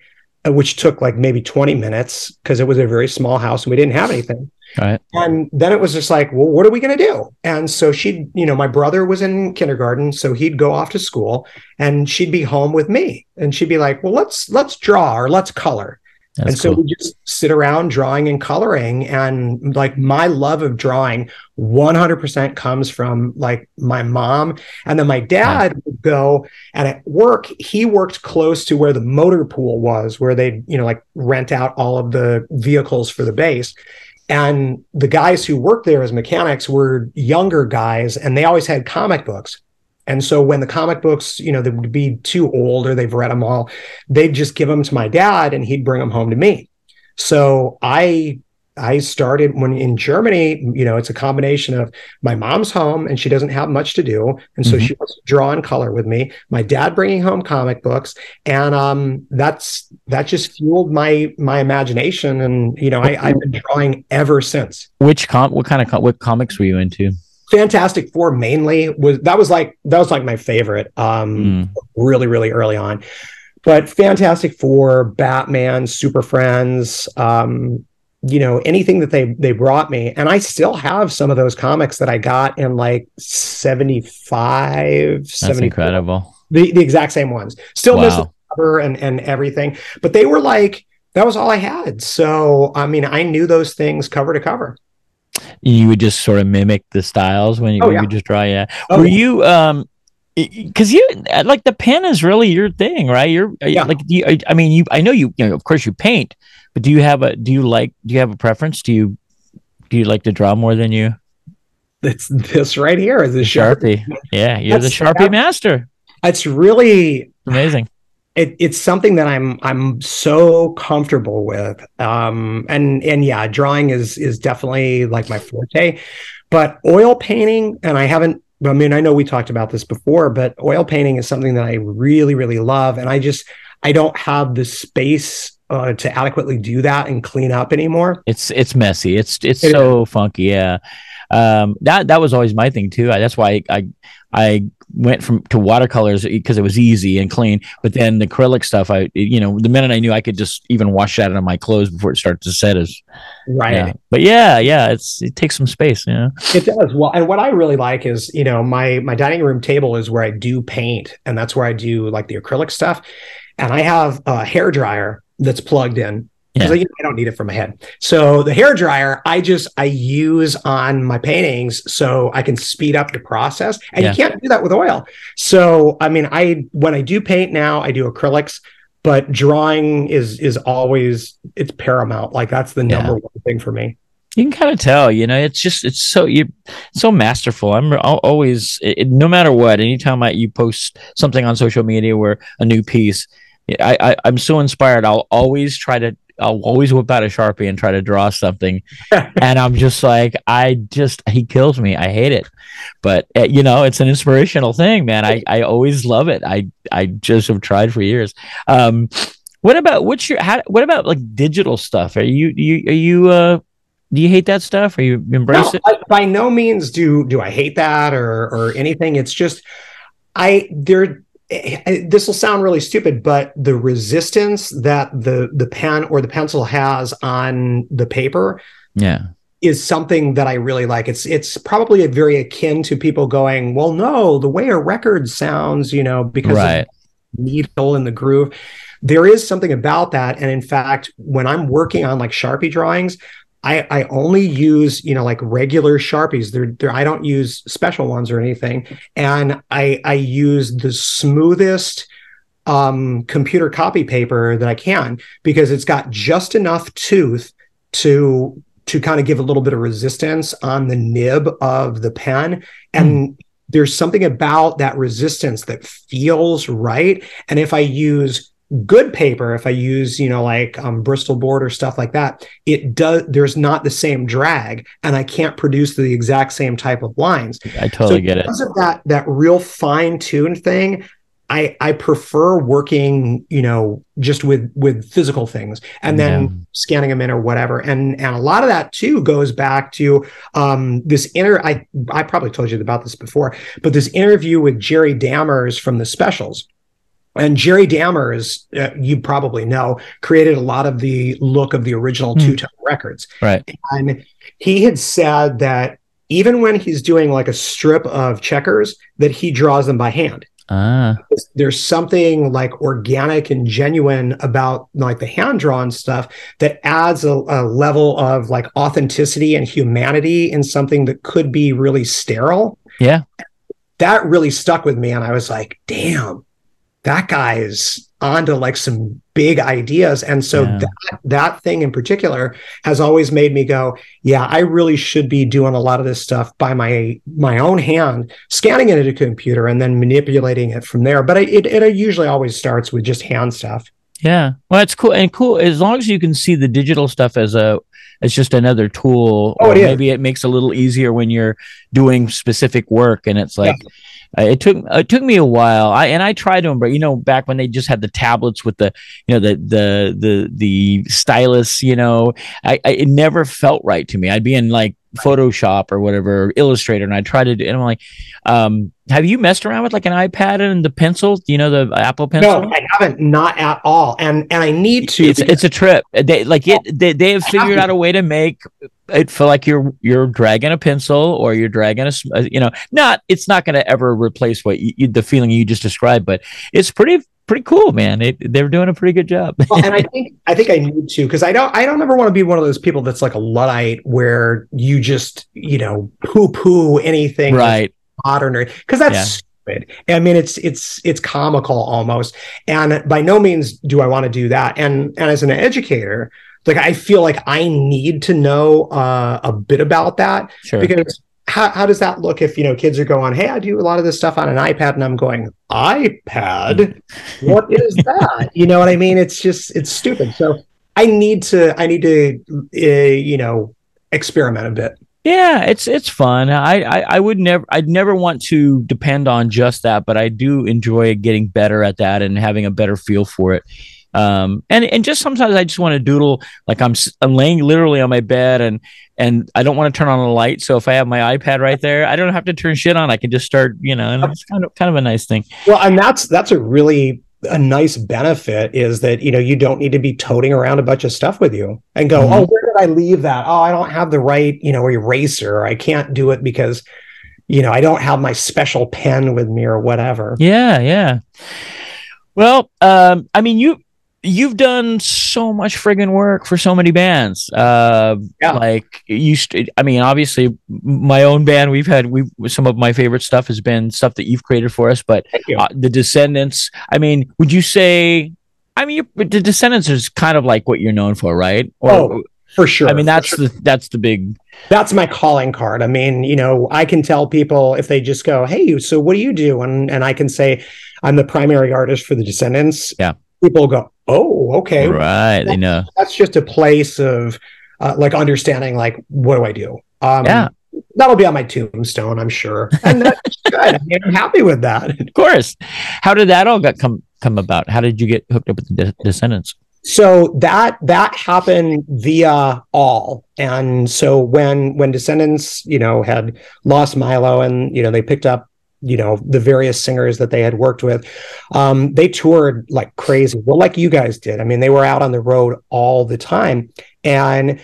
B: Uh, which took like maybe 20 minutes because it was a very small house and we didn't have anything.
A: Right.
B: And then it was just like, well, what are we going to do? And so she'd, you know, my brother was in kindergarten, so he'd go off to school and she'd be home with me. And she'd be like, well, let's let's draw or let's color.
A: That's
B: and so
A: cool.
B: we just sit around drawing and coloring. And like my love of drawing 100% comes from like my mom. And then my dad would go and at work, he worked close to where the motor pool was, where they, you know, like rent out all of the vehicles for the base. And the guys who worked there as mechanics were younger guys and they always had comic books. And so when the comic books, you know, they would be too old or they've read them all, they'd just give them to my dad and he'd bring them home to me. So I I started when in Germany, you know, it's a combination of my mom's home and she doesn't have much to do. And so
A: Mhm.
B: she wants to draw and color with me. My dad bringing home comic books. And um, that's that just fueled my my imagination. And, you know, I, I've been drawing ever since.
A: Which com? What kind of com- what comics were you into?
B: Fantastic Four mainly was that was like that was like my favorite. Um,
A: Mm.
B: really, really early on. But Fantastic Four, Batman, Super Friends, um, you know, anything that they they brought me, and I still have some of those comics that I got in like 75,
A: That's
B: 74.
A: incredible.
B: The, the exact same ones. Still
A: Wow.
B: cover and and everything, but they were like that was all I had. So I mean, I knew those things cover to cover.
A: You would just sort of mimic the styles when you,
B: Oh, yeah.
A: you would just draw. Yeah.
B: Oh,
A: were
B: yeah.
A: you um? Because you like the pen is really your thing, right? You're
B: Yeah.
A: like you, I- mean, you. I know you. You know, of course, you paint, but do you have a? Do you like? Do you have a preference? Do you? Do you like to draw more than you?
B: It's this right here is the Sharpie.
A: Sharpie. Yeah, you're the Sharpie
B: that-
A: master.
B: It's really
A: Amazing.
B: It, it's something that I'm I'm so comfortable with. Um, and and yeah, drawing is is definitely like my forte. But oil painting, and I haven't. I mean, I know we talked about this before, but oil painting is something that I really really love, and I just I don't have the space uh, to adequately do that and clean up anymore.
A: It's it's messy. It's it's
B: It
A: so funky. Yeah. Um, that that was always my thing too. I, that's why I, I I went from to watercolors because it was easy and clean. But then the acrylic stuff, I you know the minute I knew I could just even wash that on my clothes before it starts to set is
B: Right.
A: yeah. But yeah, yeah, it's it takes some space. Yeah.
B: It does. Well, and what I really like is, you know, my my dining room table is where I do paint, and that's where I do like the acrylic stuff. And I have a hair dryer that's plugged in
A: Yeah.
B: you know, I don't need it for my head. So the hair dryer, I just I use on my paintings so I can speed up the process, and
A: Yeah.
B: you can't do that with oil. So I mean, I when I do paint now, I do acrylics. But drawing is is always it's paramount. Like that's the
A: Yeah.
B: number one thing for me.
A: You can kind of tell, you know, it's just it's so you so masterful. I'm always it, no matter what. Anytime I you post something on social media where a new piece, I, I I'm so inspired. I'll always try to I'll always whip out a sharpie and try to draw something, and I'm just like, I just he kills me. I hate it, but uh, you know, it's an inspirational thing, man. I I always love it. I I just have tried for years. Um, what about what's your how, what about like digital stuff? Are you you are you uh do you hate that stuff or you embrace no, it?
B: I, by no means do do I hate that or or anything. It's just I there this will sound really stupid, but the resistance that the the pen or the pencil has on the paper,
A: yeah,
B: is something that I really like. It's it's probably very akin to people going, well, no, the way a record sounds, you know, because right. of needle in the groove. There is something about that, and in fact, when I'm working on like Sharpie drawings, I, I only use you know like regular sharpies. They're, they're i don't use special ones or anything. And i i use the smoothest um, computer copy paper that i can because it's got just enough tooth to to kind of give a little bit of resistance on the nib of the pen. And mm. there's something about that resistance that feels right. And if i use good paper if i use you know like um, bristol board or stuff like that it does there's not the same drag and i can't produce the exact same type of lines.
A: I totally so get it.
B: because of that that real fine tuned thing i i prefer working you know just with with physical things and then yeah. scanning them in or whatever. And and a lot of that too goes back to um this inner i i probably told you about this before but this interview with jerry dammers from the specials and Jerry Dammers, uh, you probably know, created a lot of the look of the original mm. two tone records.
A: Right.
B: And he had said that even when he's doing like a strip of checkers, that he draws them by hand.
A: Ah.
B: There's something like organic and genuine about like the hand drawn stuff that adds a, a, level of like authenticity and humanity in something that could be really sterile.
A: Yeah.
B: That really stuck with me. And I was like, damn, that guy's onto like some big ideas. And so yeah. that that thing in particular has always made me go yeah i really should be doing a lot of this stuff by my my own hand scanning it into a computer and then manipulating it from there. But it, it usually always starts with just hand stuff.
A: Yeah. Well it's cool. And cool as long as you can see the digital stuff as a as just another tool oh, or it maybe it makes it a little easier when you're doing specific work and it's like yeah it took it took me a while. I and I tried to embrace. You know, back when they just had the tablets with the you know the the the the stylus. You know, I, I it never felt right to me. I'd be in like Photoshop or whatever, Illustrator, and I try to do. And I'm like, um, have you messed around with like an iPad and the pencil? You know, the Apple Pencil.
B: No, I haven't, not at all. And and I need to.
A: It's it's a trip. They like it. They they have figured out a way to make it feel like you're you're dragging a pencil or you're dragging a uh, you know not it's not going to ever replace what you, the feeling you just described but it's pretty pretty cool man. It, they're doing a pretty good job.
B: Well, and i think i think i need to because i don't i don't ever want to be one of those people that's like a luddite where you just you know poo poo anything
A: right.
B: modern because that's yeah. stupid. I mean it's it's it's comical almost. And by no means do i want to do that. And and as an educator like I feel like I need to know uh, a bit about that
A: sure.
B: because how, how does that look if you know kids are going, hey, I do a lot of this stuff on an iPad, and I'm going, iPad, what is that? you know what I mean? It's just it's stupid. So I need to I need to uh, you know experiment a bit.
A: Yeah, it's it's fun. I, I I would never I'd never want to depend on just that, but I do enjoy getting better at that and having a better feel for it. Um, and and just sometimes I just want to doodle like I'm I'm laying literally on my bed and and I don't want to turn on a light. So if I have my iPad right there, I don't have to turn shit on. I can just start, you know, and it's kind of kind of a nice thing.
B: Well, and that's that's a really a nice benefit is that you know you don't need to be toting around a bunch of stuff with you and go, mm-hmm. oh, where did I leave that? Oh, I don't have the right you know eraser. I can't do it because you know I don't have my special pen with me or whatever.
A: Yeah, yeah. Well, um, I mean, you you've done so much friggin' work for so many bands. Uh, yeah. Like you, st- I mean, obviously, my own band. We've had we some of my favorite stuff has been stuff that you've created for us. But uh, the Descendents. I mean, would you say? I mean, the Descendents is kind of like what you're known for, right?
B: Or, oh, for sure.
A: I mean, that's the that's the big.
B: That's my calling card. I mean, you know, I can tell people if they just go, "Hey, so what do you do?" and and I can say, "I'm the primary artist for the Descendents."
A: Yeah.
B: People go, "Oh, okay."
A: Right. They know.
B: That's just a place of uh, like understanding, like, what do I do? Um,
A: Yeah.
B: That'll be on my tombstone, I'm sure, and that's good. I'm happy with that.
A: Of course. How did that all got come come about? How did you get hooked up with the De- Descendents?
B: so that that happened via all and so when when descendents you know had lost milo and you know they picked up you know the various singers that they had worked with. Um they toured like crazy. Well like you guys did. I mean they were out on the road all the time. And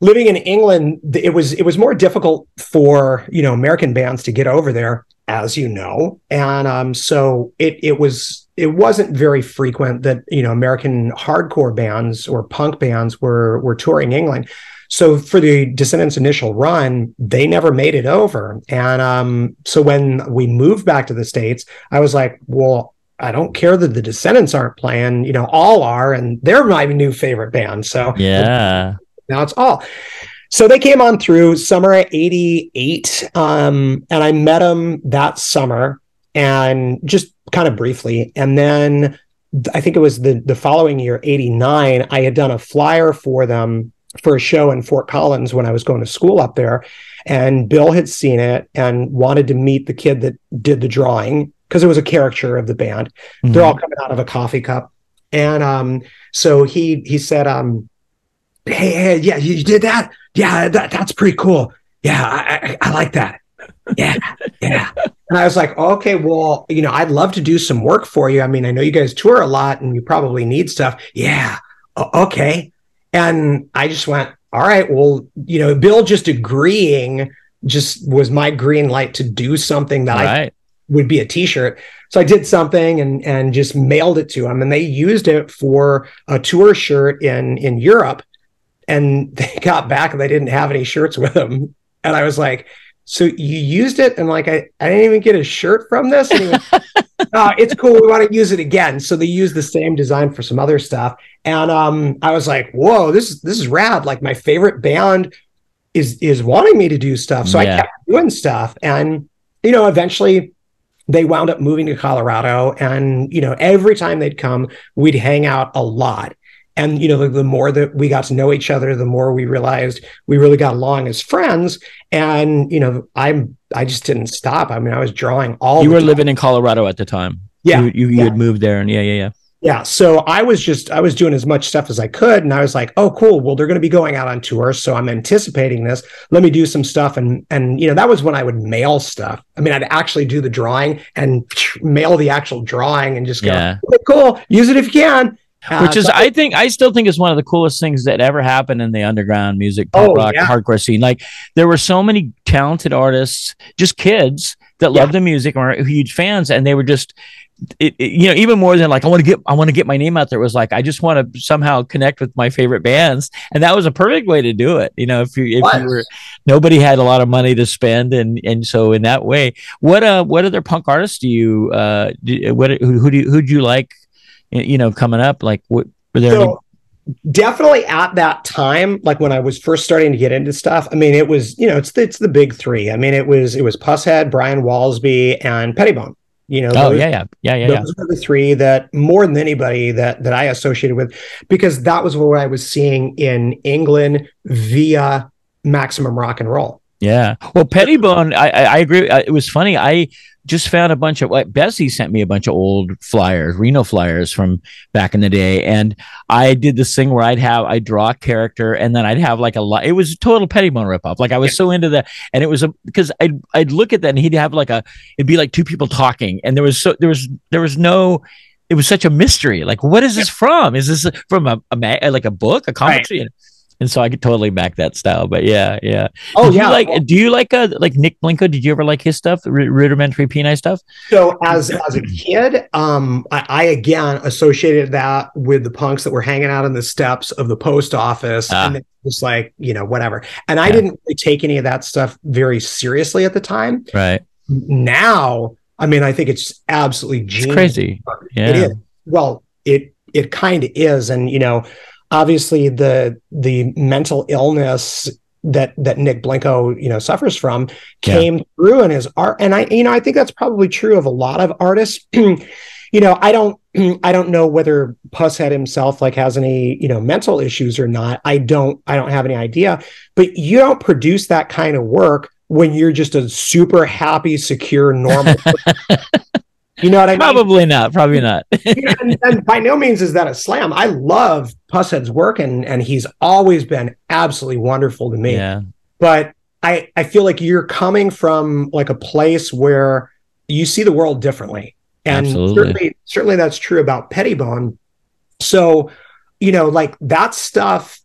B: living in england it was it was more difficult for you know american bands to get over there as you know. And um so it it was it wasn't very frequent that you know American hardcore bands or punk bands were were touring England. So for the Descendents' initial run, they never made it over. And um, so when we moved back to the states, I was like, well. I don't care that the Descendents aren't playing, you know, all are, and they're my new favorite band. So
A: Yeah.
B: now it's all. So they came on through summer 88. Um, and I met them that summer and just kind of briefly. And then I think it was the, the following year, 89, I had done a flyer for them for a show in Fort Collins when I was going to school up there. And Bill had seen it and wanted to meet the kid that did the drawing because it was a caricature of the band. They're
A: Mhm.
B: all coming out of a coffee cup. And um, so he he said, um, hey, hey, yeah, you did that? Yeah, that, that's pretty cool. Yeah, I, I, I like that. Yeah, yeah. And I was like, okay, well, you know, I'd love to do some work for you. I mean, I know you guys tour a lot and you probably need stuff. Yeah, okay. And I just went, all right, well, you know, Bill just agreeing just was my green light to do something that I would be a t-shirt. So I did something and and just mailed it to them and they used it for a tour shirt in in Europe and they got back and they didn't have any shirts with them. And I was like, so you used it and like I, I didn't even get a shirt from this. Went, oh, it's cool. We want to use it again. So they used the same design for some other stuff. And um I was like, whoa, this is this is rad. Like my favorite band is is wanting me to do stuff. So
A: Yeah.
B: I kept doing stuff. And you know, eventually they wound up moving to Colorado. And, you know, every time they'd come, we'd hang out a lot. And, you know, the, the more that we got to know each other, the more we realized we really got along as friends. And, you know, I'm, I just didn't stop. I mean, I was drawing all
A: You were
B: time.
A: living in Colorado at the time.
B: Yeah.
A: You, you, you
B: yeah.
A: had moved there and yeah, yeah, yeah.
B: Yeah. So I was just, I was doing as much stuff as I could. And I was like, oh, cool. Well, they're going to be going out on tour. So I'm anticipating this. Let me do some stuff. And, and, you know, that was when I would mail stuff. I mean, I'd actually do the drawing and mail the actual drawing and just go,
A: Yeah.
B: okay, cool. Use it if you can. Uh,
A: Which is,
B: so-
A: I think, I still think is one of the coolest things that ever happened in the underground music, punk
B: Oh,
A: rock,
B: yeah.
A: hardcore scene. Like there were so many talented artists, just kids that
B: Yeah.
A: loved the music and were huge fans, and they were just, it, it- you know, even more than like I want to get, I want to get my name out there. It was like I just want to somehow connect with my favorite bands, and that was a perfect way to do it. You know, if you if
B: Was.
A: you were nobody had a lot of money to spend, and and so in that way, what uh, what other punk artists do you uh, do, what who, who do you, who'd you like, you know, coming up? Like what were there? any-
B: so definitely at that time like when i was first starting to get into stuff i mean it was you know it's the, it's the big three i mean it was it was pushead brian walsby and pettibon you know
A: Oh
B: those-
A: yeah, yeah, yeah, yeah, yeah.
B: those are the three that more than anybody that that I associated with, because that was what I was seeing in England via Maximum Rock and Roll.
A: Yeah. Well, Pettibon, I, I, I agree. Uh, it was funny. I just found a bunch of like Bessie sent me a bunch of old flyers, Reno flyers from back in the day, and I did this thing where I'd have I draw a character, and then I'd have like a lot. It was a total Pettibon ripoff. Like I was so into that, and it was a because I'd I'd look at that, and he'd have like a it'd be like two people talking, and there was so there was there was no. It was such a mystery. Like, what is this from? Is this from a, a like a book, a comic? And, and so I could totally back that style. But yeah, yeah.
B: Oh
A: you
B: yeah,
A: like
B: well,
A: do you like uh like Nick Blinko? Did you ever like his stuff, R- rudimentary Peni stuff?
B: so as as a kid, um, I, I again associated that with the punks that were hanging out in the steps of the post office,
A: Ah.
B: and it was like you know whatever. And I
A: Yeah.
B: didn't really take any of that stuff very seriously at the time.
A: Right,
B: Now, I mean, I think it's absolutely
A: it's crazy. Yeah,
B: It is. Well, it it kind of is, and you know, obviously the the mental illness that that Nick Blinko you know suffers from came yeah. through in his art, and I you know I think that's probably true of a lot of artists. you know, I don't I don't know whether Pushead himself like has any, you know, mental issues or not. I don't I don't have any idea. But you don't produce that kind of work when you're just a super happy, secure, normal. you know what I
A: mean? Probably not. Probably not.
B: and, and, by no means is that a slam. I love Pushead's work, and and he's always been absolutely wonderful to me.
A: Yeah.
B: But I I feel like you're coming from like a place where you see the world differently and Absolutely. certainly, certainly that's true about Pettibon. So, you know, like that stuff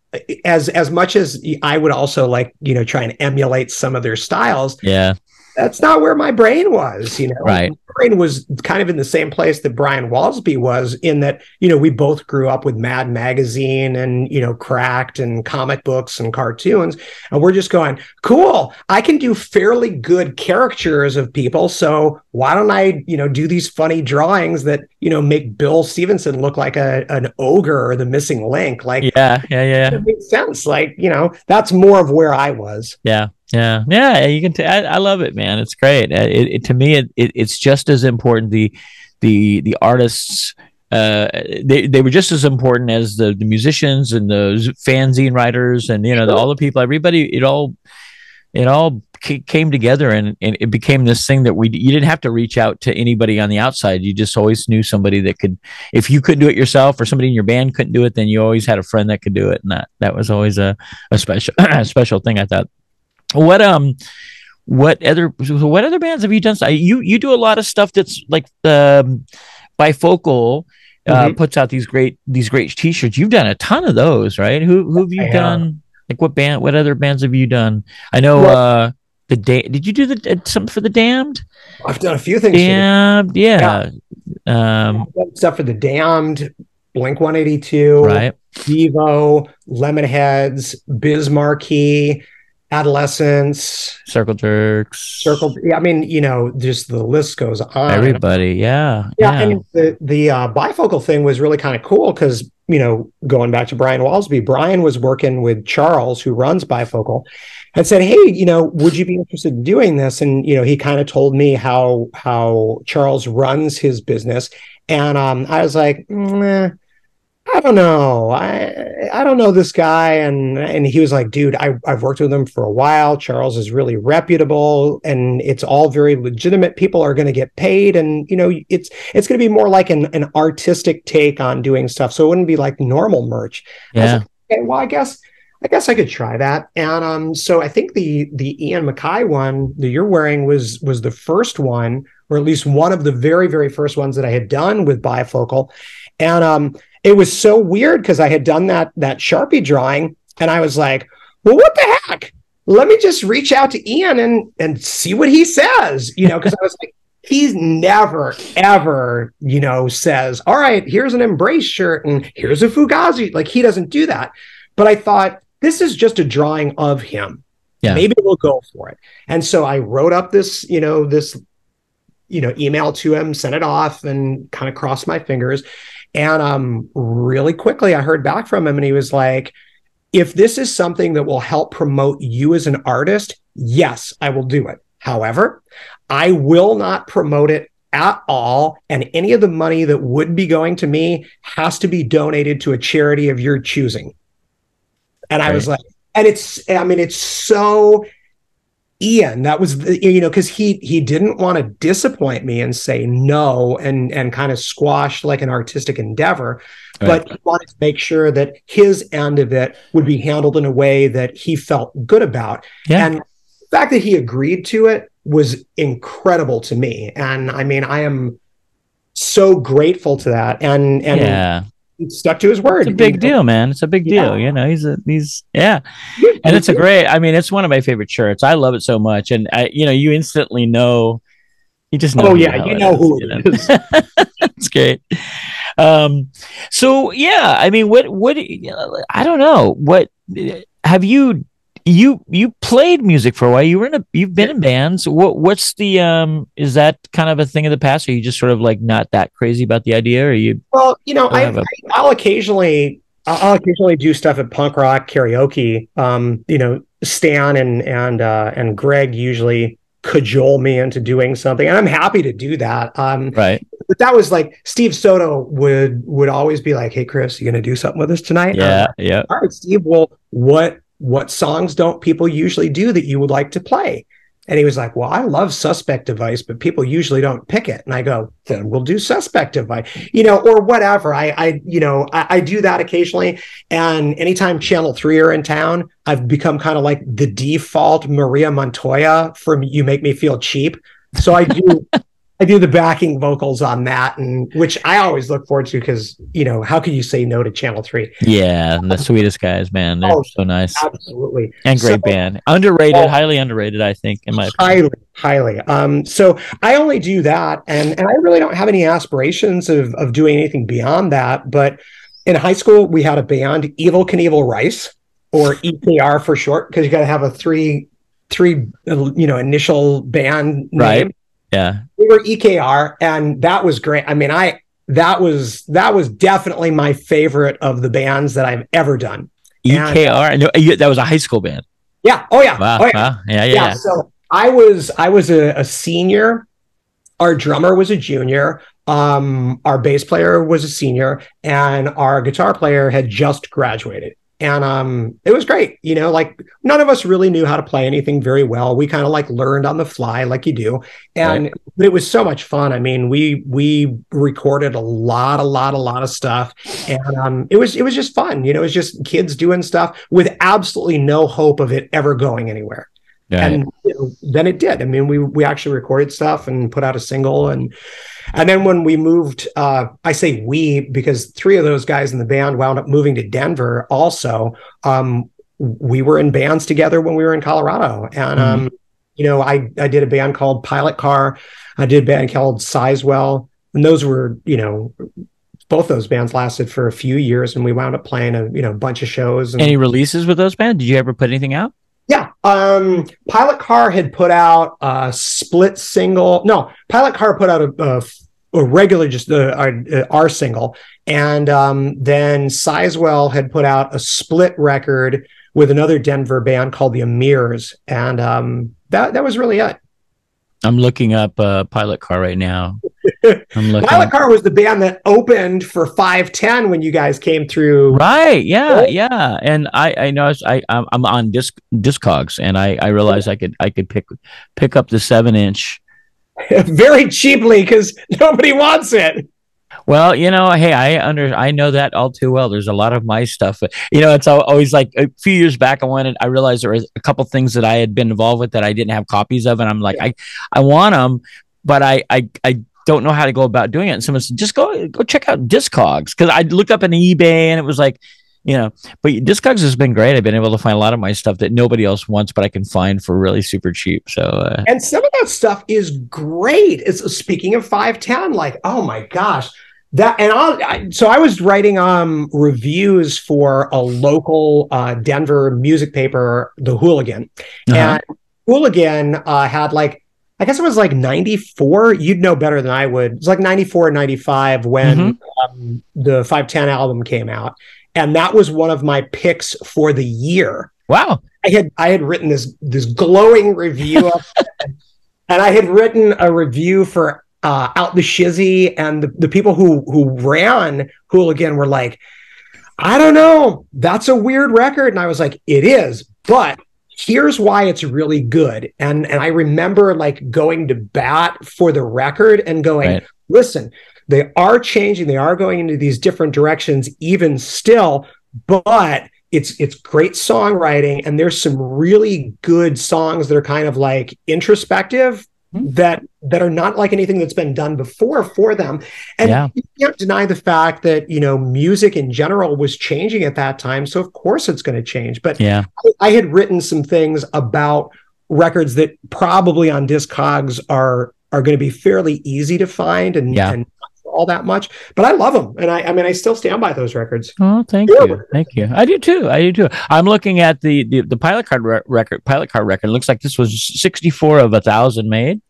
B: as as much as I would also like, you know, try and emulate some of their styles.
A: Yeah
B: that's not where my brain was, you know.
A: Right.
B: My brain was kind of in the same place that Brian Walsby was, in that, you know, we both grew up with Mad Magazine and, you know, cracked and comic books and cartoons. And we're just going, cool, I can do fairly good caricatures of people. So why don't I, you know, do these funny drawings that, you know, make Bill Stevenson look like a an ogre or the missing link? Like
A: yeah, yeah, yeah.
B: It makes sense. Like, you know, that's more of where I was.
A: Yeah. Yeah, yeah, you can. T- I, I love it, man. It's great. Uh, it, it, to me, it, it, it's just as important. The the the artists, uh, they they were just as important as the the musicians and the fanzine writers and you know the, all the people. Everybody, it all it all came together and, and it became this thing that we you didn't have to reach out to anybody on the outside you just always knew somebody that could if you couldn't do it yourself or somebody in your band couldn't do it then you always had a friend that could do it and that that was always a, a special a special thing i thought what um what other what other bands have you done? You you do a lot of stuff that's like um, bifocal. Uh, mm-hmm. puts out these great these great t-shirts. You've done a ton of those, right? Who who have you I done? Have. Like what band? What other bands have you done? I know well, uh the da- Did you do the uh, something for the Damned?
B: I've done a few things.
A: Damned, yeah. yeah. Um,
B: stuff for the Damned, Blink One Eighty Two,
A: right?
B: Devo, Lemonheads, Biz Markie adolescents
A: circle jerks.
B: circle yeah i mean you know just the list goes on.
A: Everybody yeah
B: yeah, yeah. and the the uh, bifocal thing was really kind of cool because you know going back to brian walsby brian was working with charles who runs bifocal and said hey you know would you be interested in doing this? And you know he kind of told me how how charles runs his business and um, i was like mm, I don't know. I I don't know this guy. And and he was like, dude, I, I've worked with him for a while. Charles is really reputable and it's all very legitimate. People are gonna get paid. And you know, it's it's gonna be more like an, an artistic take on doing stuff. So it wouldn't be like normal merch.
A: Yeah. I like,
B: okay, well, I guess I guess I could try that. And um, so I think the the Ian MacKaye one that you're wearing was was the first one, or at least one of the very, very first ones that I had done with bifocal. And um, it was so weird because I had done that that Sharpie drawing, and I was like, well, what the heck? Let me just reach out to Ian and and see what he says, you know, because I was like, he's never ever, you know, says, all right, here's an embrace shirt and here's a Fugazi. Like he doesn't do that. But I thought this is just a drawing of him.
A: Yeah.
B: Maybe we'll go for it. And so I wrote up this, you know, this, you know, email to him, sent it off, and kind of crossed my fingers. And um, really quickly, I heard back from him, and he was like, if this is something that will help promote you as an artist, yes, I will do it. However, I will not promote it at all. And any of the money that would be going to me has to be donated to a charity of your choosing. And right. I was like, and it's, I mean, it's so Ian. That was the, you know because he he didn't want to disappoint me and say no and and kind of squash like an artistic endeavor, right. but he wanted to make sure that his end of it would be handled in a way that he felt good about.
A: Yeah.
B: And the fact that he agreed to it was incredible to me. And I mean, I am so grateful to that. And and
A: yeah
B: stuck to his word.
A: It's a big deal, man. It's a big deal. Yeah. You know, he's a he's yeah, and it's a great. I mean, it's one of my favorite shirts. I love it so much, and I, you know, you instantly know. You just know.
B: Oh yeah, you know who it is.
A: it's great. Um, so yeah, I mean, what what I don't know what have you you you played music for a while. You were in a you've been in bands. What what's the um is that kind of a thing of the past? Or are you just sort of like not that crazy about the idea? Or you
B: well, you know, I, a... I'll occasionally I'll occasionally do stuff at punk rock karaoke. Um, you know, Stan and and uh, and Greg usually cajole me into doing something, and I'm happy to do that. Um,
A: right.
B: But that was like Steve Soto would would always be like, "Hey, Chris, you gonna do something with us tonight?"
A: Yeah, like, yeah.
B: All right, Steve. Well, what what songs don't people usually do that you would like to play? And he was like, Well, I love suspect device, but people usually don't pick it. And I go, Then we'll do suspect device, you know, or whatever. I, I you know, I, I do that occasionally. And anytime Channel 3 are in town, I've become kind of like the default Maria Montoya from You Make Me Feel Cheap. So I do I do the backing vocals on that, and which I always look forward to because you know how could you say no to Channel Three?
A: Yeah, the sweetest guys, man. They're oh, so nice,
B: absolutely,
A: and great so, band. Underrated, well, highly underrated, I think. In my
B: highly, opinion. highly. Um, so I only do that, and and I really don't have any aspirations of of doing anything beyond that. But in high school, we had a band, Evil Knievel Rice, or EKR for short, because you got to have a three three you know initial band name.
A: Right yeah.
B: We were EKR and that was great. I mean, I that was that was definitely my favorite of the bands that I've ever done.
A: EKR, and, uh, that was a high school band.
B: Yeah. Oh yeah.
A: Wow.
B: Oh,
A: yeah. Wow. yeah. Yeah. Yeah.
B: So I was I was a, a senior. Our drummer was a junior. Um, our bass player was a senior, and our guitar player had just graduated and um it was great you know like none of us really knew how to play anything very well. We kind of like learned on the fly like you do. And right. it was so much fun. I mean we we recorded a lot a lot a lot of stuff. And um it was it was just fun you know it was just kids doing stuff with absolutely no hope of it ever going anywhere. Right. and you know, then it did i mean we we actually recorded stuff and put out a single and and then when we moved, uh, I say we because three of those guys in the band wound up moving to Denver also. Um, we were in bands together when we were in Colorado. And, mm-hmm. um, you know, I, I did a band called Pilot Car. I did a band called Sizewell. And those were, you know, both those bands lasted for a few years and we wound up playing a, you know, bunch of shows. And,
A: Any releases with those bands? Did you ever put anything out?
B: Um, Pilot Car had put out a split single. No, Pilot Car put out a, a, a regular, just our, single. And um, then Sizewell had put out a split record with another Denver band called the Amirs. And um, that, that was really it.
A: I'm looking up uh, Pilot Car right now.
B: I'm looking. Pilot Car was the band that opened for 510 when you guys came through.
A: Right. Yeah. Oh. Yeah. And I I know I I'm on disc Discogs and I I realized I could I could pick pick up the seven inch
B: very cheaply because nobody wants it.
A: Well, you know, hey, I under I know that all too well. There's a lot of my stuff. You know, it's always like a few years back. I wanted. I realized there was a couple things that I had been involved with that I didn't have copies of, and I'm like, I, I want them, but I, I, I don't know how to go about doing it. And someone said, just go, go check out Discogs because I looked up on eBay and it was like, you know, but Discogs has been great. I've been able to find a lot of my stuff that nobody else wants, but I can find for really super cheap. So, uh,
B: and some of that stuff is great. It's speaking of 510, like, oh my gosh that and I'll, I, so I was writing um reviews for a local uh, Denver music paper, The Hooligan, uh-huh. and Hooligan uh, had like I guess it was like 94. You'd know better than I would. It was like 94 95 when mm-hmm. um, the 510 album came out. And that was one of my picks for the year.
A: Wow.
B: I had I had written this this glowing review of and I had written a review for uh, out the shizzy, and the, the people who who ran Hooligan were like, I don't know, that's a weird record, and I was like, it is, but here's why it's really good, and and I remember like going to bat for the record and going, right. listen, they are changing, they are going into these different directions, even still, but it's it's great songwriting and there's some really good songs that are kind of like introspective. That that are not like anything that's been done before for them and yeah. you can't deny the fact that you know music in general was changing at that time so of course it's going to change but
A: yeah
B: I, I, had written some things about records that probably on discogs are are going to be fairly easy to find and, yeah. and all that much, but I love them, and I, I mean, I still stand by those records.
A: Oh, thank yeah. you, thank you. I do too. I do too. I'm looking at the the, the pilot car re- record. Pilot car record looks like this was 64 of a thousand made.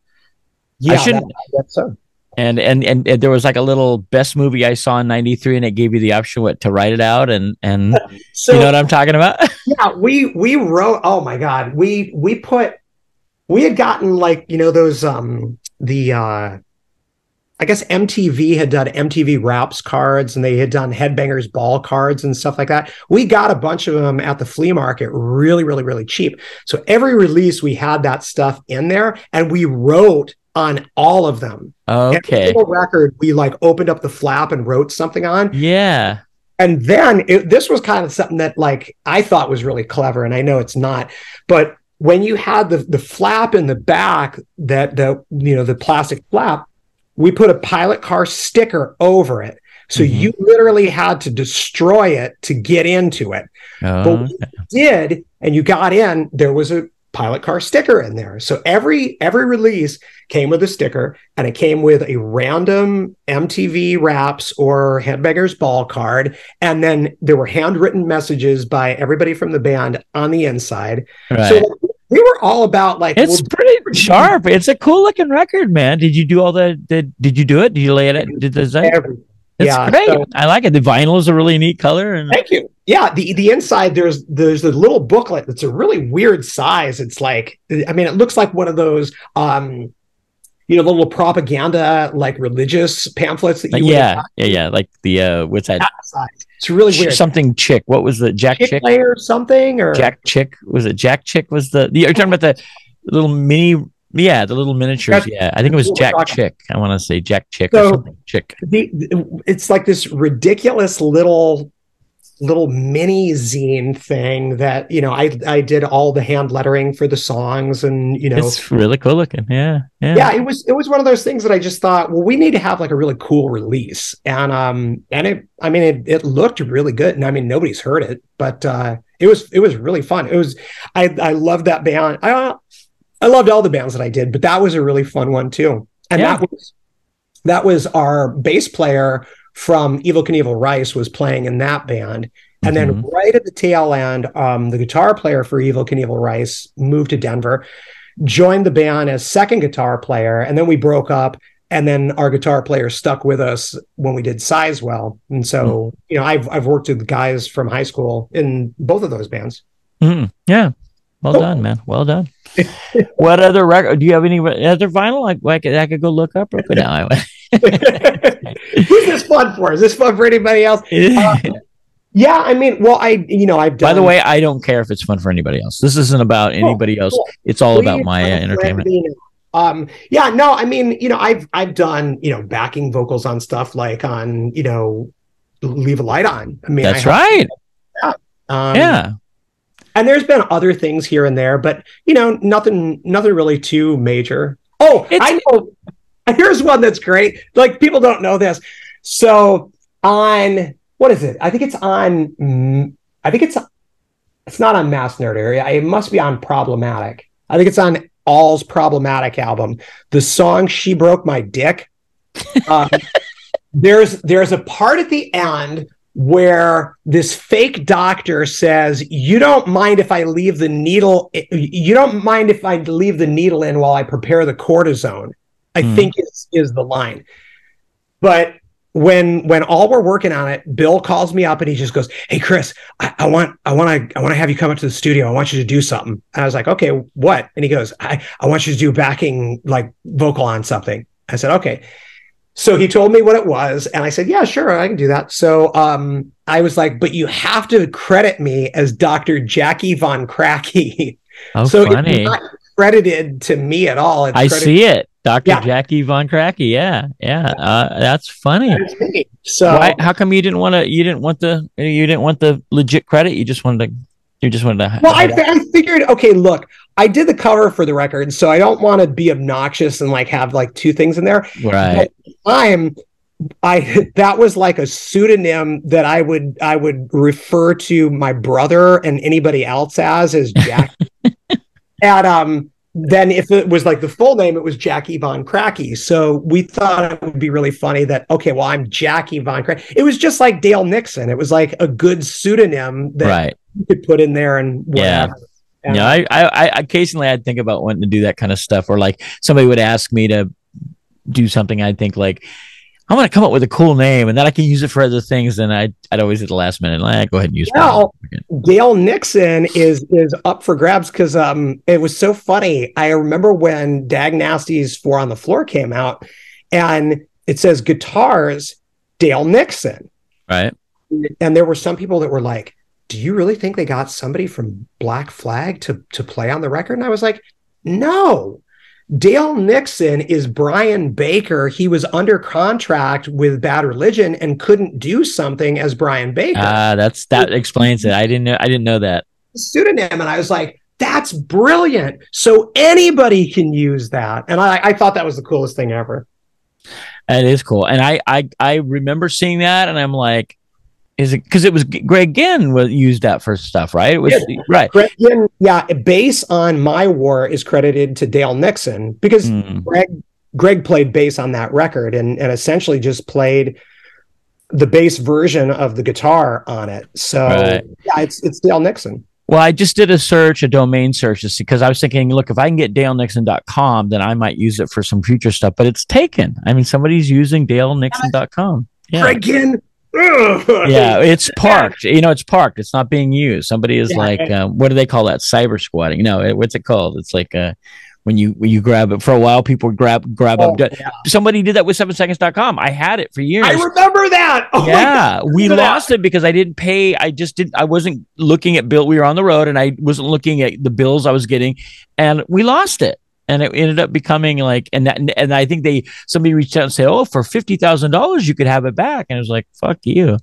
B: Yeah, I shouldn't. That, so.
A: And, and and and there was like a little best movie I saw in '93, and it gave you the option what to write it out, and and
B: So
A: you know what I'm talking about?
B: yeah, we we wrote. Oh my god, we we put we had gotten like you know those um the uh I guess MTV had done MTV Raps cards and they had done Headbangers Ball cards and stuff like that. We got a bunch of them at the flea market really, really, really cheap. So every release we had that stuff in there and we wrote on all of them.
A: Okay,
B: single record we like opened up the flap and wrote something on.
A: yeah,
B: And then it, this was kind of something that like I thought was really clever, and I know it's not, but when you had the the flap in the back, that the you know the plastic flap, we put a pilot car sticker over it. So
A: Mhm.
B: you literally had to destroy it to get into it. But
A: oh,
B: when you did, and you got in, there was a pilot car sticker in there. So every every release came with a sticker, and it came with a random MTV Raps or Headbangers Ball card, and then there were handwritten messages by everybody from the band on the inside.
A: right.
B: So we were all about like
A: It's
B: well,
A: pretty sharp. It's a cool looking record, man. Did you do all the? Did Did you do it? Did you lay it? Did the design? It's
B: yeah,
A: great.
B: so-
A: I like it. The vinyl is a really neat color, and
B: Thank you. Yeah, the the inside there's there's a little booklet that's a really weird size. It's like I mean, it looks like one of those um you know, the little propaganda like religious pamphlets that you
A: yeah, yeah, yeah. Like the uh, what's that?
B: It's really weird.
A: Something chick. What was the Jack
B: Chick
A: Chick?
B: or something or
A: Jack Chick was it? Jack Chick was the. the you're talking about the little mini. Yeah, the little miniatures.
B: That's-
A: yeah, I think it was
B: that's what we're
A: Jack Chick. I want to say Jack Chick
B: So-
A: or something. Chick.
B: the, it's like this ridiculous little little mini zine thing that you know I I did all the hand lettering for the songs and you know
A: It's really cool looking. Yeah, yeah.
B: yeah it was it was one of those things that i just thought well we need to have like a really cool release and um and it i mean it, it looked really good and i mean nobody's heard it but uh it was it was really fun it was i i loved that band i i loved all the bands that i did but that was a really fun one too and
A: Yeah.
B: that was that was our bass player from evil knievel rice was playing in that band and then
A: Mhm.
B: right at the tail end, um, the guitar player for Evil Knievel Rice moved to Denver, joined the band as second guitar player, and then we broke up. And then our guitar player stuck with us when we did Sizewell. And so, you know, I've I've worked with guys from high school in both of those bands.
A: Mhm. Yeah. Well
B: Cool.
A: done, man. Well done. what other record? Do you have any other vinyl? Like, I could, I could go look up. Real quick. No, I,
B: Who's this fun for? Is this fun for anybody else? Yeah, I mean, well, I you know I've done
A: By the way, I don't care if it's fun for anybody else. This isn't about anybody else.
B: cool.
A: It's all about
B: Please
A: my uh, entertainment.
B: Um, yeah, no, I mean, you know, I've I've done you know backing vocals on stuff like on you know, leave a light on. I mean,
A: That's
B: I
A: right.
B: Um,
A: yeah.
B: And there's been other things here and there, but you know, nothing, nothing really too major. Oh,
A: It's-
B: I know. Here's one that's great. Like people don't know this. So on what is it? I think it's on. mm, I think it's. It's not on Mass Nerder. It must be on Problematic. I think it's on All's Problematic album. The song "She Broke My Dick." Um, there's there's a part at the end where this fake doctor says, "You don't mind if I leave the needle. You don't mind if I leave the needle in while I prepare the cortisone." I
A: Hmm.
B: think is is the line. But when when all we're working on it, Bill calls me up and he just goes, "Hey Chris, I, I want I want to I want to have you come up to the studio. I want you to do something." And I was like, "Okay, what?" And he goes, "I I want you to do backing like vocal on something." I said, "Okay." So he told me what it was, and I said, "Yeah, sure, I can do that." So um, I was like, "But you have to credit me as Dr. Jackie Von Cracky."
A: Oh,
B: so
A: funny.
B: it's not credited to me at all. It's
A: I
B: credited
A: see it. Dr.
B: Yeah.
A: Jackie Von Cracky. Yeah. Yeah. Uh, that's funny.
B: So
A: Why, how come you didn't want to, you didn't want the, you didn't want the legit credit? You just wanted to, you just wanted to.
B: Well, I, I figured, okay, look, I did the cover for the record, so I don't want to be obnoxious and like have like two things in there.
A: right.
B: I'm I that was like a pseudonym that I would I would refer to my brother and anybody else as as Jack. and um then if it was like the full name, it was Jackie Von Cracky. So we thought it would be really funny that okay, well I'm Jackie Von Cracky. It was just like Dale Nixon. It was like a good pseudonym that
A: Right.
B: You could put in there and
A: Yeah.
B: whatever. And-
A: Yeah. I, I, I occasionally I'd think about wanting to do that kind of stuff or like somebody would ask me to do something, I'd think like, I'm going to come up with a cool name and then I can use it for other things. And I'd, I'd always at the last minute, like, go ahead and use
B: well, Dale Nixon is is up for grabs because um it was so funny. I remember when Dag Nasty's Four on the Floor came out and it says guitars, Dale Nixon.
A: Right.
B: And there were some people that were like, Do you really think they got somebody from Black Flag to to play on the record? And I was like, No, Dale Nixon is Brian Baker. He was under contract with Bad Religion and couldn't do something as Brian Baker.
A: Ah, uh, that's that explains it. I didn't know. I didn't know that
B: pseudonym, and I was like, "That's brilliant!" So anybody can use that, and I, I thought that was the coolest thing ever.
A: That is cool, and I I I remember seeing that, and I'm like, is it because it was Greg Ginn was used that for stuff, right? It was yeah. right.
B: Greg Ginn, yeah. Bass on My War is credited to Dale Nixon because mm. Greg Greg played bass on that record and and essentially just played the bass version of the guitar on it. So right. yeah, it's it's Dale Nixon.
A: Well, I just did a search, a domain search, just because I was thinking, look, if I can get dalenixon.com, then I might use it for some future stuff. But it's taken. I mean, somebody's using dalenixon.com.
B: Yeah. Greg Ginn,
A: yeah, it's parked. You know, it's parked. It's not being used. Somebody is yeah, like, um, what do they call that? Cyber squatting. No, it, what's it called? It's like uh, when you when you grab it for a while, people grab grab oh, up. Yeah. Somebody did that with seven seconds.com. I had it for years.
B: I remember that.
A: Oh yeah, we lost it because I didn't pay. I just didn't. I wasn't looking at bill. We were on the road, and I wasn't looking at the bills I was getting, and we lost it and it ended up becoming like and that and I think they somebody reached out and said, "Oh, for fifty thousand dollars, you could have it back," and I was like, "Fuck you."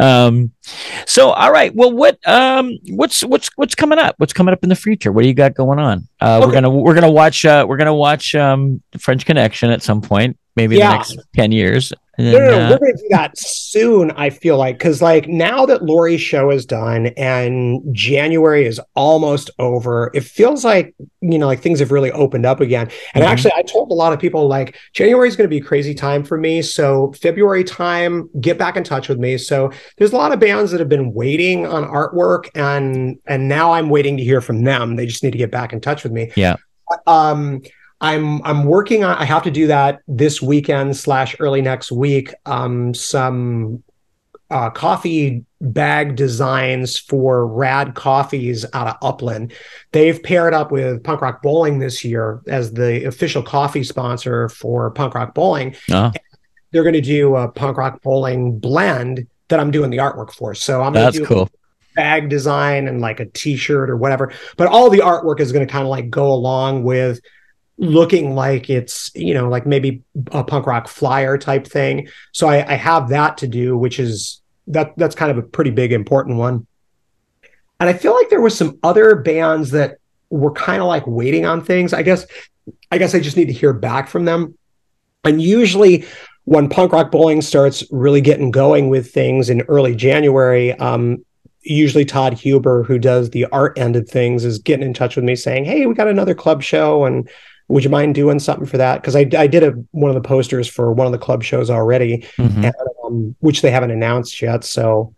A: Um, so all right, well, what um, what's what's what's coming up? What's coming up in the future? What do you got going on? Uh, okay. We're gonna we're gonna watch uh, we're gonna watch um, French Connection at some point, maybe yeah. the next ten years.
B: And, no, no, no, uh, we're going to do that soon. I feel like because like now that Lori's show is done and January is almost over, it feels like you know like things have really opened up again. And mm-hmm. actually, I told a lot of people like January is going to be a crazy time for me. So February time, get back in touch with me. So there's a lot of bands that have been waiting on artwork, and and now I'm waiting to hear from them. They just need to get back in touch with me.
A: Yeah.
B: Um, I'm I'm working on. I have to do that this weekend slash early next week. Um, some uh, coffee bag designs for Rad Coffees out of Upland. They've paired up with Punk Rock Bowling this year as the official coffee sponsor for Punk Rock Bowling. Uh-huh. They're going to do a Punk Rock Bowling blend that I'm doing the artwork for. So I'm
A: that's cool.
B: Bag design and like a T-shirt or whatever, but all the artwork is going to kind of like go along with looking like it's you know like maybe a punk rock flyer type thing. So I, I, have that to do which is that that's kind of a pretty big important one. And i feel like there was some other bands that were kind of like waiting on things. I guess i guess i just need to hear back from them. And usually when punk rock bowling starts really getting going with things in early january um, usually Todd Huber, who does the art end of things, is getting in touch with me saying, "Hey, we got another club show, and would you mind doing something for that? Because I, I did a, one of the posters for one of the club shows already, mm-hmm. and, um, which they haven't announced yet. So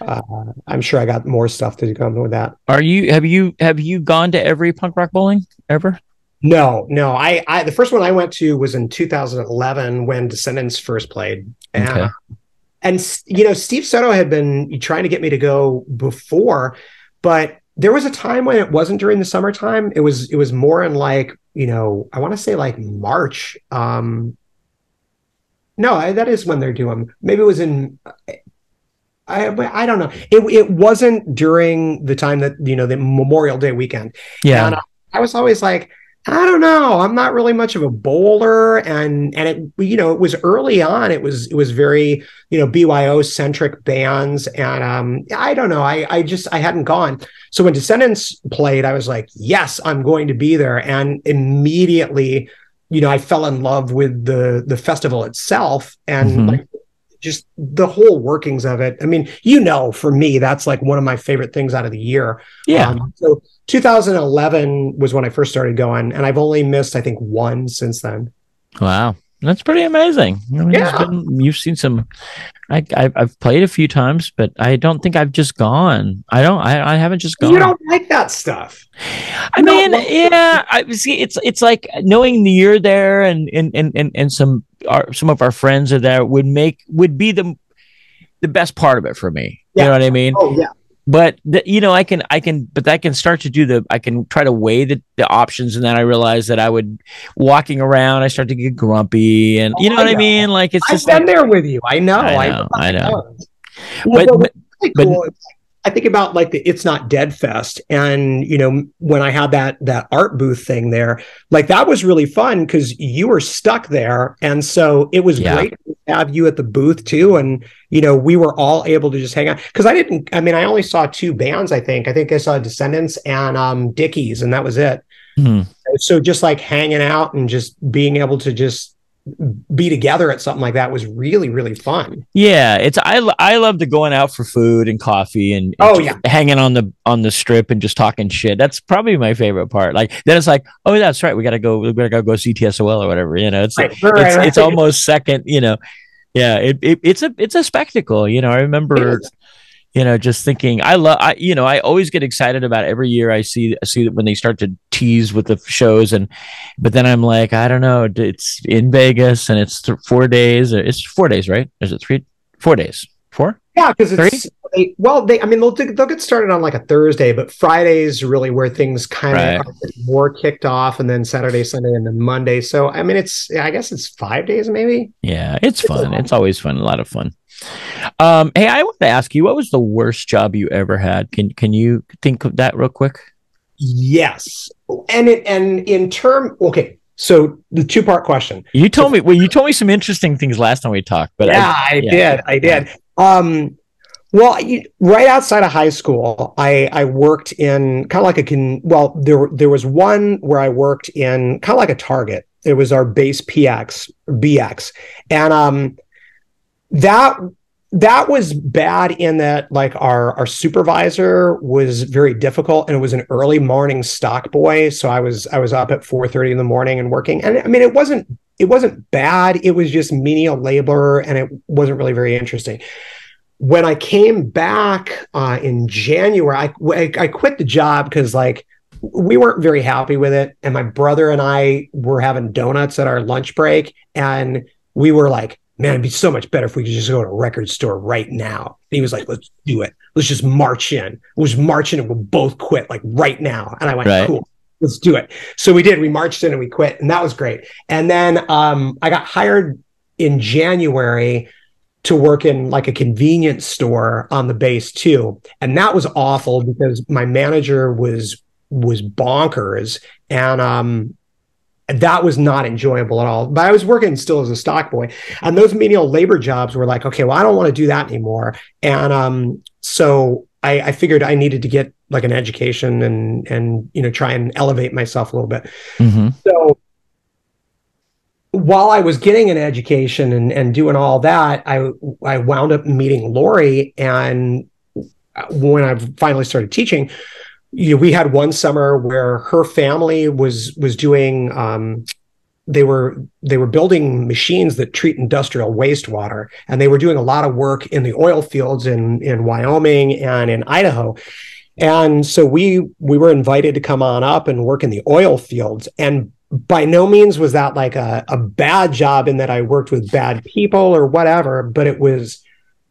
B: uh, I'm sure I got more stuff to come with that.
A: Are you have you have you gone to every punk rock bowling ever?
B: No, no. I, I the first one I went to was in 2011 when Descendents first played, and okay. and you know Steve Soto had been trying to get me to go before, but there was a time when it wasn't during the summertime. It was it was more in like you know I want to say like March. Um, no, I, that is when they're doing. Maybe it was in. I I don't know. It it wasn't during the time that you know the Memorial Day weekend.
A: Yeah, and
B: I was always like, I don't know. I'm not really much of a bowler, and and it you know it was early on. It was it was very you know BYO centric bands, and um I don't know. I I just I hadn't gone. So when Descendents played, I was like, yes, I'm going to be there, and immediately, you know, I fell in love with the the festival itself, and mm-hmm. like just the whole workings of it. I mean, you know, for me, that's like one of my favorite things out of the year.
A: Yeah. Um,
B: so 2011 was when I first started going, and I've only missed, I think, one since then.
A: Wow. That's pretty amazing. I mean,
B: Yeah.
A: been- you've seen some. I, I I've played a few times, but I don't think I've just gone. I don't. I, I haven't just gone.
B: You don't like that stuff.
A: I
B: No,
A: mean,
B: well-
A: yeah. I see. It's it's like knowing the you're there, and and and and, and some our, some of our friends are there would make would be the the best part of it for me. You know what I mean?
B: Oh yeah.
A: But the, you know i can i can but i can start to do the i can try to weigh the, the options and then i realize that i would walking around i start to get grumpy and you know
B: Oh,
A: what
B: I
A: i mean like it's
B: I've
A: just
B: been
A: like,
B: there with you. I know.
A: I know, I know.
B: Well,
A: but,
B: what's
A: but
B: really
A: but-
B: cool is I think about like the It's Not Dead Fest, and you know when I had that that art booth thing there, like that was really fun because you were stuck there, and so it was
A: Yeah.
B: great to have you at the booth too, and you know we were all able to just hang out because I didn't. I mean, I only saw two bands. I think I think I saw Descendents and um Dickies, and that was it.
A: hmm.
B: So just like hanging out and just being able to just be together at something like that was really really fun.
A: yeah it's i i love to going out for food and coffee and, and
B: Oh, yeah.
A: hanging on the on the strip and just talking shit that's probably my favorite part like then it's like oh that's right we gotta go we gotta go see tsol or whatever you know it's
B: Right,
A: it's,
B: right, right.
A: it's almost second you know yeah it, it it's a it's a spectacle you know i remember. You know just thinking i love i you know i always get excited about every year i see see that when they start to tease with the shows and but then i'm like i don't know it's in vegas and it's th- four days it's four days right? Is it three four days? Four?
B: Yeah, because it's they, well, they I mean they'll they'll get started on like a Thursday, but Friday's really where things kind of are more kicked off, and then Saturday, Sunday, and then Monday. So I mean, it's I guess it's five days maybe.
A: yeah it's
B: It's
A: fun. it's always fun a lot of fun um hey i want to ask you what was the worst job you ever had can can you think of that real quick
B: Yes, and it and in term okay. So the two part question.
A: you told me well you told me some interesting things last time we talked but I-
B: yeah, I,
A: yeah.
B: did. I did. Um, well, you, right outside of high school, I I worked in kind of like a can. Well, there there was one where I worked in kind of like a Target. It was our base PX BX, and um, that that was bad in that like our our supervisor was very difficult and it was an early morning stock boy. So i was i was up at 4:30 in the morning and working. And i mean it wasn't it wasn't bad. It was just menial labor and it wasn't really very interesting. When i came back uh, in january I, I i quit the job because like we weren't very happy with it. And my brother and i were having donuts at our lunch break and we were like man, it'd be so much better if we could just go to a record store right now. And he was like, let's do it. Let's just march in. We'll just march in and we'll both quit like right now. And I went,
A: Right.
B: cool, let's do it. So we did. We marched in and we quit. And that was great. And then um, I got hired in January to work in like a convenience store on the base too. And that was awful because my manager was was bonkers. And um that was not enjoyable at all. But I was working still as a stock boy, and those menial labor jobs were like, okay, well, I don't want to do that anymore. And um, so I, I figured I needed to get like an education and and you know try and elevate myself a little bit.
A: hmm
B: So while I was getting an education and, and doing all that, I I wound up meeting Lori, and when I finally started teaching, you know, we had one summer where her family was was doing. Um, they were they were building machines that treat industrial wastewater, and they were doing a lot of work in the oil fields in in Wyoming and in Idaho. And so we we were invited to come on up and work in the oil fields. And by no means was that like a, a bad job in that I worked with bad people or whatever, but it was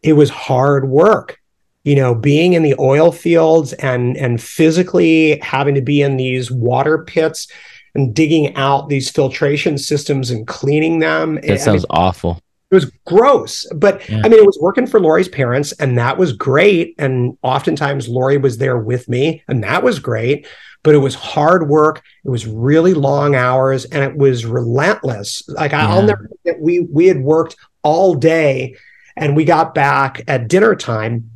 B: it was hard work. You know, being in the oil fields and and physically having to be in these water pits and digging out these filtration systems and cleaning them. Eh, I mean,
A: that sounds awful.
B: it was gross. But
A: Yeah.
B: i mean it was working for lori's parents and that was great. And oftentimes lori was there with me and that was great. But it was hard work. It was really long hours and it was relentless. Like I- i'll never forget we we had worked all day and we got back at dinner time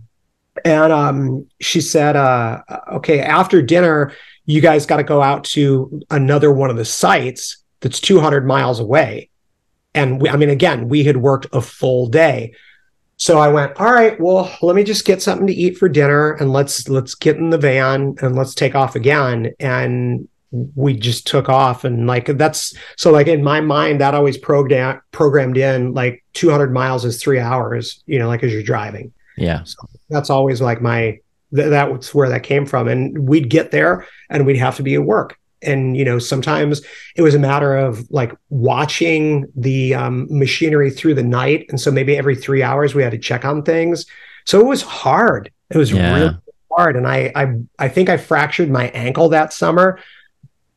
B: and um she said uh okay after dinner you guys got to go out to another one of the sites that's 200 miles away and we, I mean, again, we had worked a full day. So I went, all right, well, let me just get something to eat for dinner and let's let's get in the van and let's take off again. And we just took off and like that's so like in my mind that always programmed programmed in like 200 miles is three hours you know like as you're driving
A: yeah.
B: So that's always like my th- that was where that came from. And we'd get there and we'd have to be at work. And you know sometimes it was a matter of like watching the um, machinery through the night. And so maybe every three hours we had to check on things. So it was hard. It was yeah. really hard. And I, I i think i fractured my ankle that summer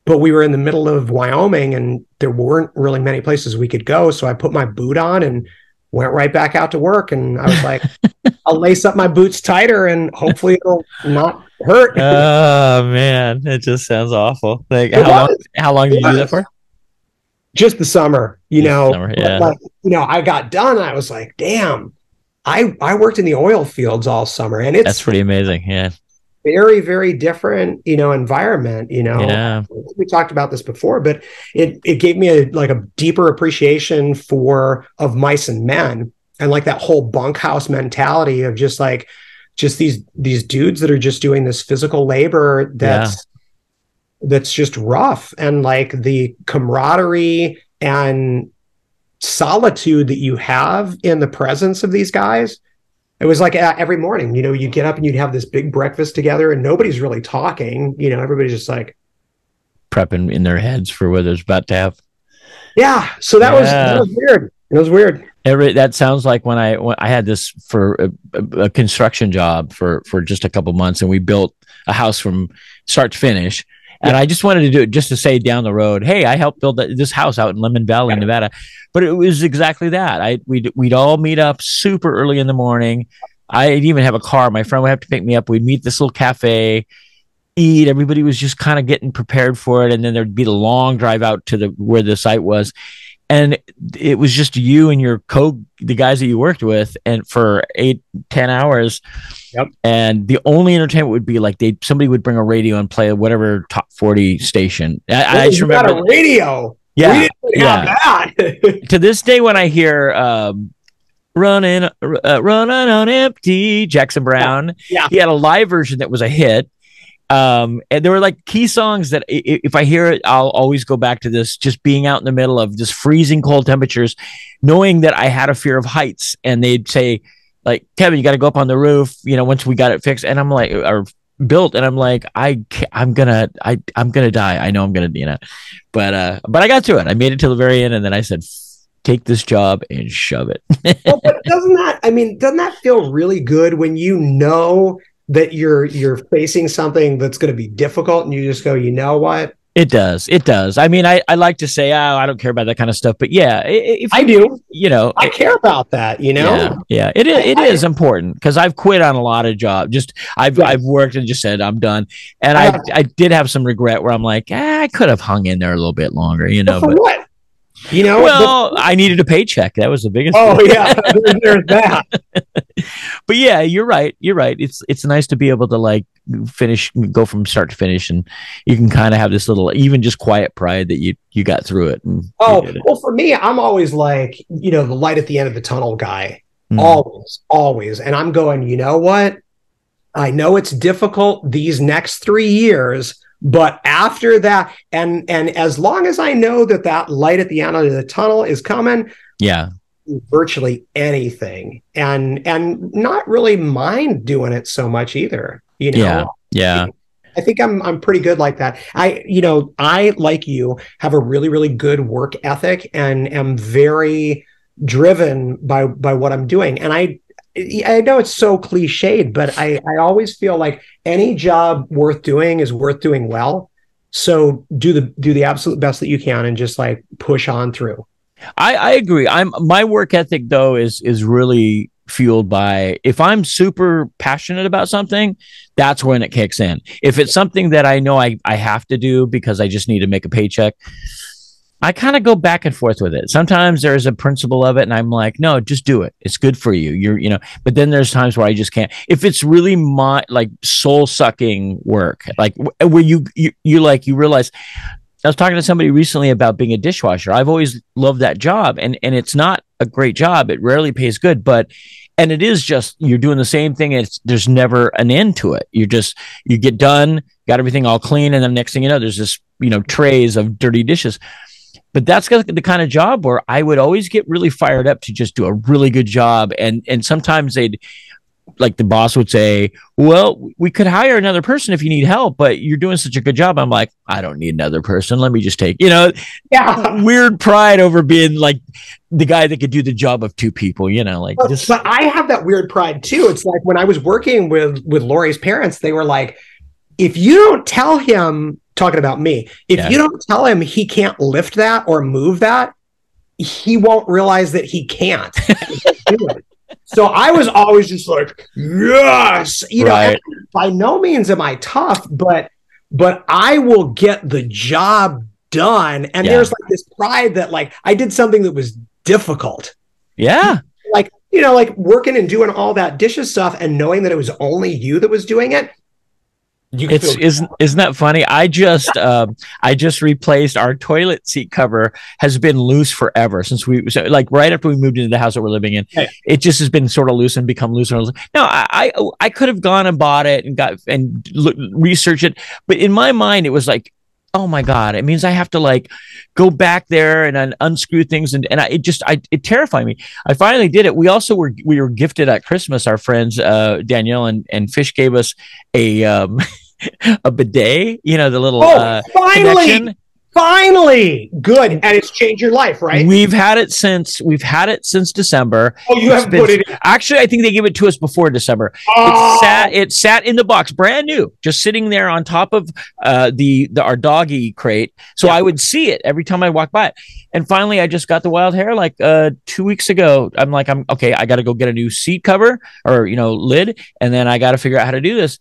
B: but we were in the middle of wyoming and there weren't really many places we could go. So i put my boot on and went right back out to work and i was like i'll lace up my boots tighter and hopefully it'll not hurt.
A: Oh man. It just sounds awful. Like how long, how long did you do that for?
B: Just the summer you just know. summer, yeah. like you know i got done i was like damn. I I worked in the oil fields all summer, and it's
A: that's pretty amazing. Yeah,
B: very very different, you know, environment. You know,
A: yeah.
B: we talked about this before, but it it gave me a like a deeper appreciation for of mice and men, and like that whole bunkhouse mentality of just like just these these dudes that are just doing this physical labor that's yeah. that's just rough, and like the camaraderie and solitude that you have in the presence of these guys. It was like uh, every morning, you know, you'd get up and you'd have this big breakfast together and nobody's really talking. You know, everybody's just like
A: prepping in their heads for what there's about to have.
B: Yeah. So that, yeah. was, that was weird. It was weird.
A: Every, that sounds like when I when I had this for a, a, construction job for for just a couple months, and we built a house from start to finish. And I just wanted to do it just to say down the road, hey, I helped build this house out in Lemmon Valley. Nevada. But it was exactly that. I we'd we'd all meet up super early in the morning. I'd even have a car. My friend would have to pick me up. We'd meet this little cafe, eat. Everybody was just kind of getting prepared for it, and then there'd be the long drive out to the where the site was and it was just you and your co the guys that you worked with and for eight ten hours.
B: Yep.
A: And the only entertainment would be like they somebody would bring a radio and play whatever top 40 station. I,
B: I just remember a radio?
A: Yeah yeah. to this day when i hear um, running uh, running on empty jackson browne
B: yeah. yeah.
A: he had a live version that was a hit um and there were like key songs that if i hear it i'll always go back to this just being out in the middle of just freezing cold temperatures knowing that i had a fear of heights. And they'd say like kevin you got to go up on the roof you know once we got it fixed. And i'm like or built and i'm like i i'm gonna i i'm gonna die. I know i'm gonna you know. But uh but i got through it. I made it to the very end and then i said take this job and shove it.
B: Well, but doesn't that i mean doesn't that feel really good when you know that you're you're facing something that's going to be difficult and you just go you know what?
A: It does. It does. I mean i, I like to say oh, i don't care about that kind of stuff. But yeah if
B: i do.
A: You know
B: i care about that you know?
A: Yeah, yeah. It is it I, is important because i've quit on a lot of jobs just i've yeah. i've worked and just said i'm done. And i i, I did have some regret where i'm like eh, i could have hung in there a little bit longer you know
B: but, what you know,
A: well, I needed a paycheck. That was the biggest.
B: Oh thing. yeah, there's that.
A: but yeah, you're right. You're right. It's it's nice to be able to like finish, go from start to finish, and you can kind of have this little, even just quiet pride that you you got through it.
B: oh it. well, for me, I'm always like you know the light at the end of the tunnel guy. Mm. Always, always, and I'm going. You know what? I know it's difficult these next three years but after that, and and as long as I know that that light at the end of the tunnel is coming,
A: yeah,
B: virtually anything, and and not really mind doing it so much either. You know,
A: yeah, yeah.
B: I think I'm I'm pretty good like that. I you know I like you have a really really good work ethic and am very driven by by what I'm doing. And I I know it's so cliched, but I, I always feel like any job worth doing is worth doing well. So do the do the absolute best that you can and just like push on through.
A: I, I agree. I'm my work ethic though is is really fueled by if I'm super passionate about something, that's when it kicks in. If it's something that I know I, I have to do because I just need to make a paycheck, I kind of go back and forth with it. Sometimes there's a principle of it, and I'm like, no, just do it. It's good for you. You're, you know. But then there's times where I just can't. If it's really my like soul sucking work, like uh, where you you you like you realize. I was talking to somebody recently about being a dishwasher. I've always loved that job, and and it's not a great job. It rarely pays good, but and it is just you're doing the same thing. It's there's never an end to it. You just you get done got everything all clean, and then next thing you know, there's this you know trays of dirty dishes. But that's the kind of job where I would always get really fired up to just do a really good job, and and sometimes they'd like the boss would say, "Well, we could hire another person if you need help, but you're doing such a good job." I'm like, "I don't need another person. Let me just take." You know,
B: Yeah.
A: weird pride over being like the guy that could do the job of two people. You know, like
B: But,
A: this.
B: but I have that weird pride too. It's like when I was working with with Lori's parents, they were like, if you don't tell him, talking about me, if
A: Yeah.
B: you don't tell him he can't lift that or move that, he won't realize that he can't. So I was always just like, yes, you know.
A: Right.
B: and By no means am I tough, but but I will get the job done. And
A: Yeah.
B: there's like this pride that like I did something that was difficult
A: yeah,
B: like you know like working and doing all that dishes stuff and knowing that it was only you that was doing it
A: it's isn't isn't that funny? I just um I just replaced our toilet seat cover has been loose forever since we so like right after we moved into the house that we're living in.
B: Okay.
A: It just has been sort of loose and become looser. And looser. No, I, I I could have gone and bought it and got and look, research it, but in my mind it was like. Oh my God! It means I have to like go back there and un- unscrew things, and and I, it just I it terrified me. I finally did it. We also were we were gifted at Christmas. Our friends uh, Danielle and and Fish gave us a um, a bidet. You know the little
B: oh
A: uh,
B: finally
A: connection.
B: Finally good and it's changed your life right
A: We've had it since we've had it since December.
B: oh you haven't put it in
A: Actually, I think they gave it to us before December.
B: oh,
A: It sat it sat in the box, brand new, just sitting there on top of uh, the the our doggy crate. So
B: Yeah.
A: I would see it every time I walked by it. And finally, I just got the wild hair like uh, two weeks ago. I'm like, I'm okay. I got to go get a new seat cover or you know lid, and then I got to figure out how to do this.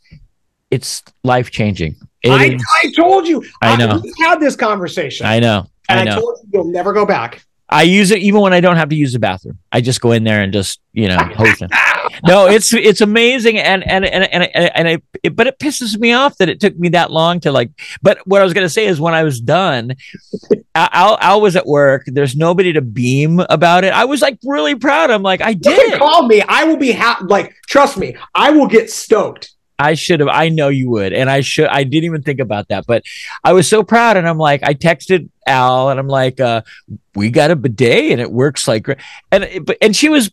A: It's life changing.
B: I, I told you
A: I know.
B: we had this conversation
A: I know.
B: and
A: I
B: I,
A: know.
B: told you you'll never go back
A: I use it even when I don't have to use the bathroom. I just go in there and just you know host it. No, it's it's amazing and and and and and, and it, it, but it pisses me off that it took me that long to like. But what I was gonna say is when I was done, Al, Al, was at work. There's nobody to beam about it. I was like really proud. I'm like I
B: you
A: did
B: can call me i will be happy like trust me i will get stoked
A: I should have. I know you would, and I should. I didn't even think about that, but I was so proud, and I'm like, I texted Al, and I'm like, uh, we got a bidet, and it works like, and but and she was.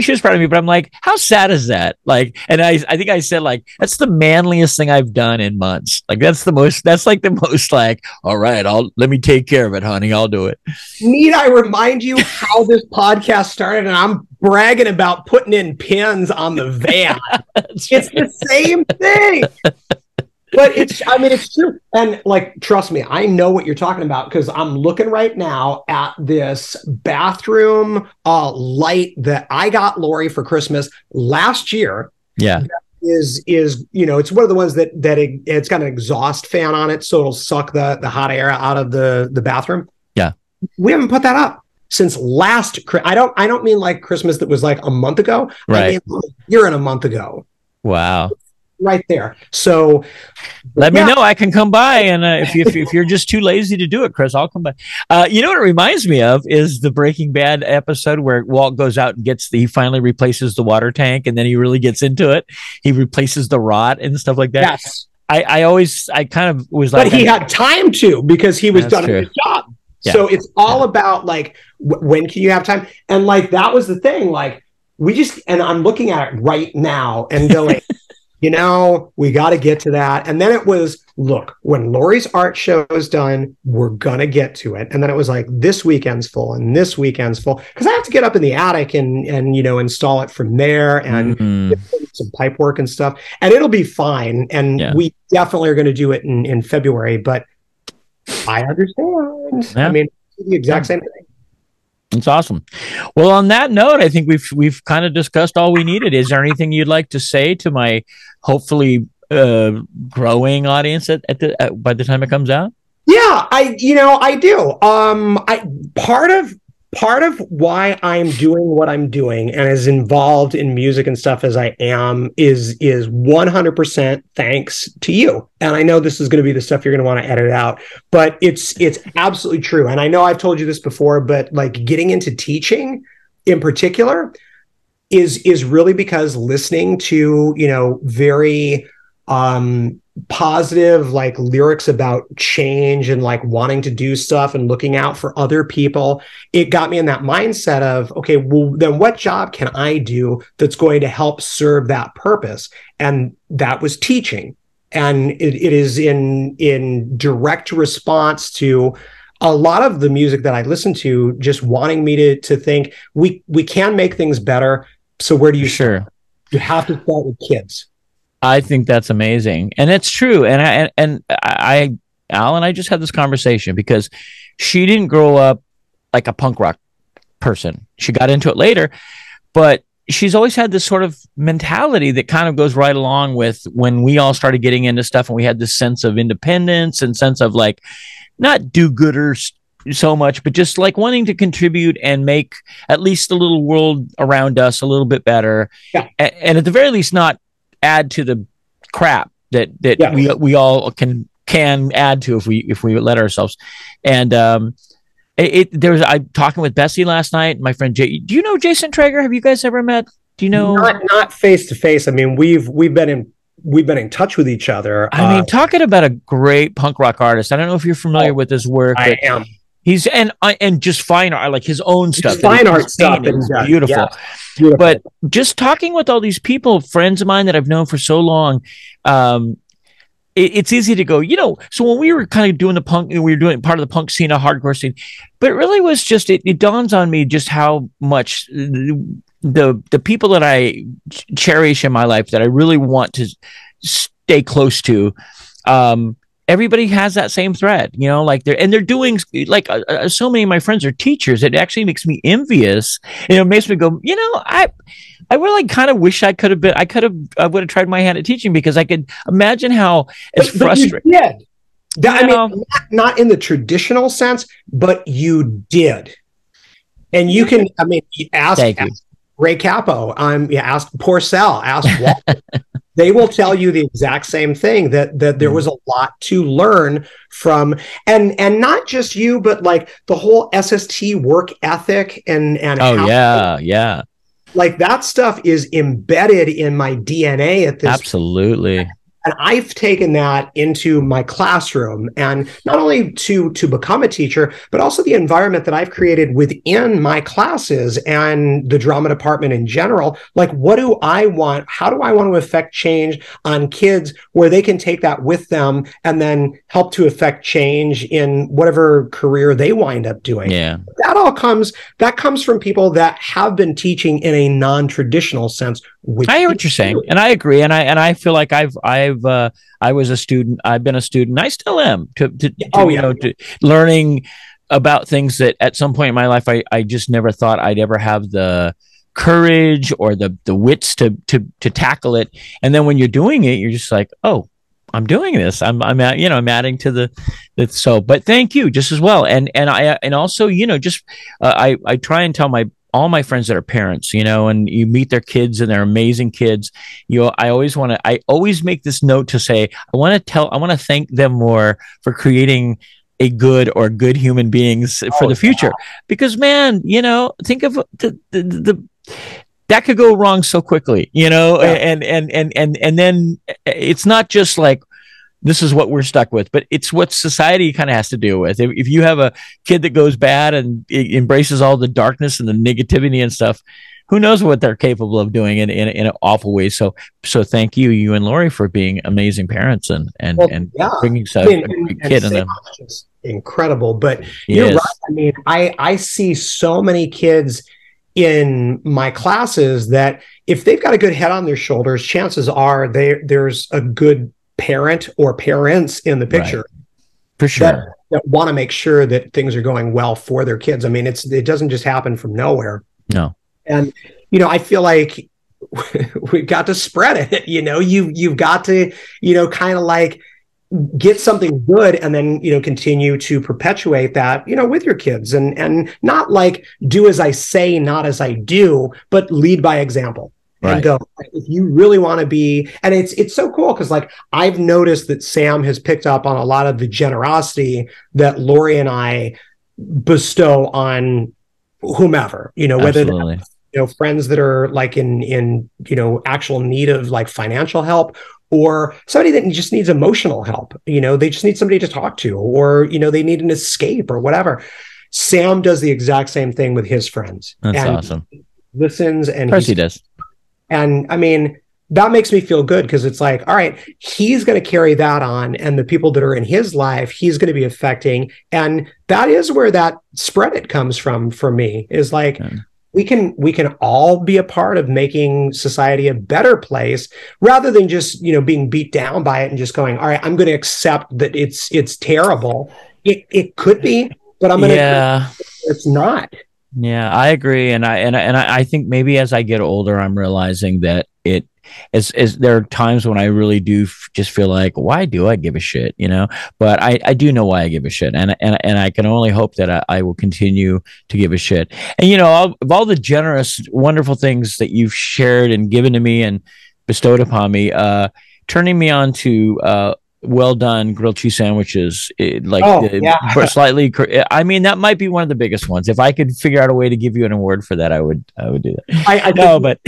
A: She was proud of me, but I'm like, how sad is that? Like, and I, I think I said like, that's the manliest thing I've done in months. Like, that's the most, that's like the most like, all right, I'll let me take care of it, honey. I'll do it.
B: need i remind you how this podcast started and i'm bragging about putting in pins on the van it's the same thing but it's i mean it's true and like trust me i know what you're talking about because i'm looking right now at this bathroom uh light that i got lori for christmas last year
A: yeah,
B: is is you know it's one of the ones that that it, it's got an exhaust fan on it so it'll suck the the hot air out of the the bathroom
A: Yeah.
B: we haven't put that up since last i don't i don't mean like christmas that was like a month ago I
A: Right.
B: mean, like year and a month ago
A: wow.
B: Right there so
A: Let
B: Yeah.
A: me know. I can come by, and uh, if, you, if if you're just too lazy to do it, Chris, I'll come by. Uh, you know what it reminds me of is the Breaking Bad episode where Walt goes out and gets the he finally replaces the water tank, and then he really gets into it. He replaces the rot and stuff like that.
B: yes
A: I, I always I kind of was like,
B: but he had time to because he was done
A: true.
B: his job
A: Yeah.
B: so it's all about like w- when can you have time and like that was the thing like we just and i'm looking at it right now and going you know we got to get to that and then it was look when lori's art show is done we're gonna get to it and then it was like this weekend's full and this weekend's full because i have to get up in the attic and and you know install it from there and
A: Mm,
B: some pipe work and stuff, and it'll be fine. And
A: Yeah.
B: we definitely are going to do it in, in February, but I understand.
A: Yeah.
B: I mean, the exact same thing.
A: It's awesome. Well, on that note, I think we've we've kind of discussed all we needed. Is there anything you'd like to say to my hopefully uh, growing audience at, at the at, by the time it comes out?
B: Yeah, I you know I do. Um, I part of part of why I'm doing what I'm doing and as involved in music and stuff as I am is is 100% thanks to you. And I know this is going to be the stuff you're going to want to edit out, but it's it's absolutely true. And I know I've told you this before, but like getting into teaching in particular is is really because listening to, you know, very um positive like lyrics about change and like wanting to do stuff and looking out for other people it got me in that mindset of okay well then what job can i do that's going to help serve that purpose and that was teaching and it, it is in in direct response to a lot of the music that I listen to just wanting me to to think we we can make things better. So where do you
A: sure
B: start? You have to start with kids.
A: I think that's amazing, and it's true. And I and, and I, Al and I just had this conversation because she didn't grow up like a punk rock person. She got into it later, but she's always had this sort of mentality that kind of goes right along with when we all started getting into stuff and we had this sense of independence and sense of like not do-gooders so much, but just like wanting to contribute and make at least the little world around us a little bit better,
B: yeah.
A: and, and, at the very least, not add to the crap that that yeah. we we all can can add to if we if we let ourselves. And um, it, it there was I talking with Bessie last night. My friend Jay, do you know Jason Traeger? Have you guys ever met? Do you know?
B: Not not face to face. I mean, we've we've been in we've been in touch with each other.
A: I mean, uh, talking about a great punk rock artist. I don't know if you're familiar oh, with his work.
B: I am.
A: He's and uh, and just fine art, like his own stuff.
B: His fine art stuff is
A: beautiful. Yeah, beautiful. But just talking with all these people, friends of mine that I've known for so long, um, it, it's easy to go. You know, so when we were kind of doing the punk, we were doing part of the punk scene, a hardcore scene, but it really was just it, it dawns on me just how much the the people that I cherish in my life that I really want to stay close to. Um, everybody has that same thread, you know, like they're and they're doing like uh, uh, so many of my friends are teachers. It actually makes me envious. You know, it makes me go, you know, I I really kind of wish I could have been. I could have. I would have tried my hand at teaching because I could imagine how as frustrating.
B: Yeah, I mean, not, not in the traditional sense, but you did, and you can. I mean, ask, ask Ray Cappo. Um, yeah, ask Porcell. Ask Walter. they will tell you the exact same thing that that there mm. was a lot to learn from and and not just you but like the whole SST work ethic and and
A: oh yeah yeah
B: like that stuff is embedded in my DNA at this
A: absolutely
B: and I've taken that into my classroom and not only to to become a teacher, but also the environment that I've created within my classes and the drama department in general. Like, what do I want? How do I want to affect change on kids where they can take that with them and then help to affect change in whatever career they wind up doing?
A: Yeah.
B: That all comes that comes from people that have been teaching in a non-traditional sense.
A: I hear what you're saying, and I agree, and I and I feel like I've I've uh, I was a student. I've been a student. I still am. To, to, to oh, you yeah. know, to learning about things that at some point in my life I I just never thought I'd ever have the courage or the the wits to to to tackle it. And then when you're doing it, you're just like, oh, I'm doing this. I'm I'm at, you know I'm adding to the, the so. But thank you just as well. And and I and also you know just uh, I I try and tell my all my friends that are parents, you know, and you meet their kids and they're amazing kids. You know, I always want to, I always make this note to say, I want to tell, I want to thank them more for creating a good or good human beings oh, for the oh, future. Yeah. Because man, you know, think of the, the, the that could go wrong so quickly, you know, yeah. and, and, and, and, and then it's not just like, this is what we're stuck with. But it's what society kind of has to deal with. If, if, you have a kid that goes bad and embraces all the darkness and the negativity and stuff, who knows what they're capable of doing in, in, in an awful way. So, so thank you, you and Lori, for being amazing parents and and well, and yeah. bringing such I mean, a kid in them.
B: Incredible, but you're right. I mean, I I see so many kids in my classes that if they've got a good head on their shoulders, chances are they there's a good parent or parents in the picture. Right.
A: For sure.
B: That, that want to make sure that things are going well for their kids. I mean, it's it doesn't just happen from nowhere.
A: No.
B: And you know, I feel like we've got to spread it. You know, you you've got to, you know, kind of like get something good and then you know continue to perpetuate that you know with your kids and and not like do as i say not as i do but lead by example right. and go if you really want to be and it's it's so cool because like i've noticed that sam has picked up on a lot of the generosity that lori and i bestow on whomever you know whether you know friends that are like in in you know actual need of like financial help or somebody that just needs emotional help. You know, they just need somebody to talk to, or, you know, they need an escape or whatever. Sam does the exact same thing with his friends.
A: That's
B: and
A: awesome.
B: Listens and
A: Of course he does.
B: And I mean, that makes me feel good because it's like, all right, he's going to carry that on, and the people that are in his life, he's going to be affecting. And that is where that spread it comes from for me is like, we can we can all be a part of making society a better place rather than just you know being beat down by it and just going all right i'm going to accept that it's it's terrible it it could be but i'm going to
A: Yeah.
B: it's not
A: Yeah, I agree, and I and I, and I think maybe as I get older, I'm realizing that it is is there are times when I really do f- just feel like, why do I give a shit, you know? But I I do know why I give a shit, and and and I can only hope that I, I will continue to give a shit. And you know, all, of all the generous, wonderful things that you've shared and given to me and bestowed upon me, uh, turning me on to uh, well done grilled cheese sandwiches, it, like
B: Oh,
A: the-
B: yeah.
A: slightly. I mean, that might be one of the biggest ones. If I could figure out a way to give you an award for that, I would. I would do that.
B: i, I
A: No, but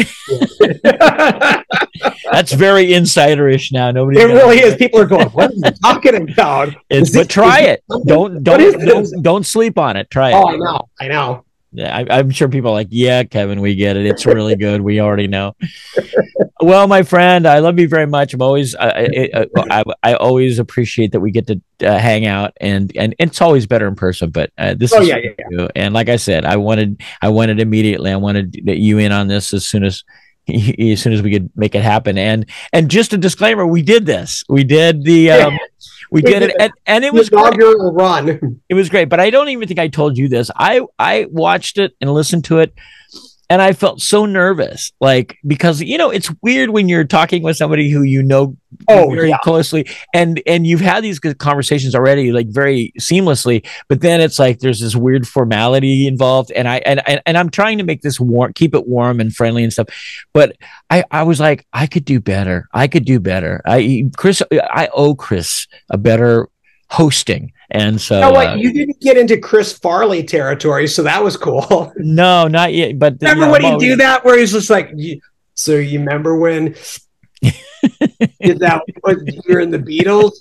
A: that's very insiderish now. Nobody. it
B: really is people are going what are you talking about
A: It's, but try it. Don't don't don't don't sleep on it. Try it.
B: oh i know i know
A: Yeah, I, I'm sure people are like, yeah, Kevin, we get it. It's really good. We already know. Well, my friend, I love you very much. I'm always, I, I, I, I always appreciate that we get to uh, hang out, and and it's always better in person. But uh, this
B: oh
A: is
B: yeah yeah, yeah.
A: And like I said, I wanted, I wanted immediately. I wanted you in on this as soon as. As soon as we could make it happen, and and just a disclaimer, we did this. We did the, um, we did it, and, and it was great.
B: run
A: It was great, but I don't even think I told you this. I I watched it and listened to it, and I felt so nervous, like because you know it's weird when you're talking with somebody who you know
B: oh
A: very
B: yeah
A: closely, and and you've had these good conversations already, like very seamlessly, but then it's like there's this weird formality involved, and I and and, and I'm trying to make this warm, keep it warm and friendly and stuff, but I I was like I could do better, I could do better. I Chris, I owe Chris a better hosting, and so
B: you know
A: uh,
B: you didn't get into chris farley territory so that was cool
A: No, not yet. But you
B: remember
A: know,
B: when he do that where he's just like so you remember when did that you were in the beatles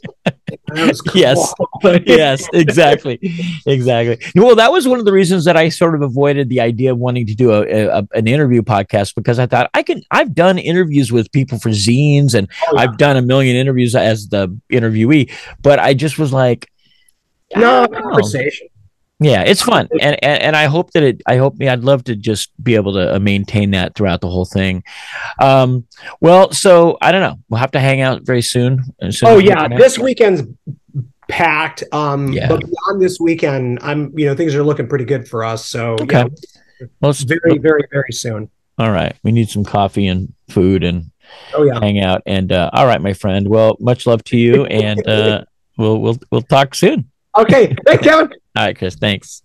B: cool.
A: Yes. yes, exactly, exactly. Well, that was one of the reasons that I sort of avoided the idea of wanting to do a, a an interview podcast because I thought I can. I've done interviews with people for zines, and
B: Oh, yeah.
A: I've done a million interviews as the interviewee, but I just was like,
B: no conversation
A: Yeah, it's fun, and, and and I hope that it. I hope. yeah, I'd love to just be able to uh, maintain that throughout the whole thing. Um, well, so I don't know. We'll have to hang out very soon. soon
B: oh
A: we
B: yeah this weekend's packed um
A: Yeah.
B: but beyond this weekend i'm you know things are looking pretty good for us so
A: Okay.
B: yeah,
A: Well, it's-
B: very very very soon
A: all right. We need some coffee and food and
B: oh yeah
A: hang out. And uh, all right, my friend. Well, much love to you, and uh, we'll we'll we'll talk soon.
B: Okay thanks kevin
A: All right, Chris. Thanks.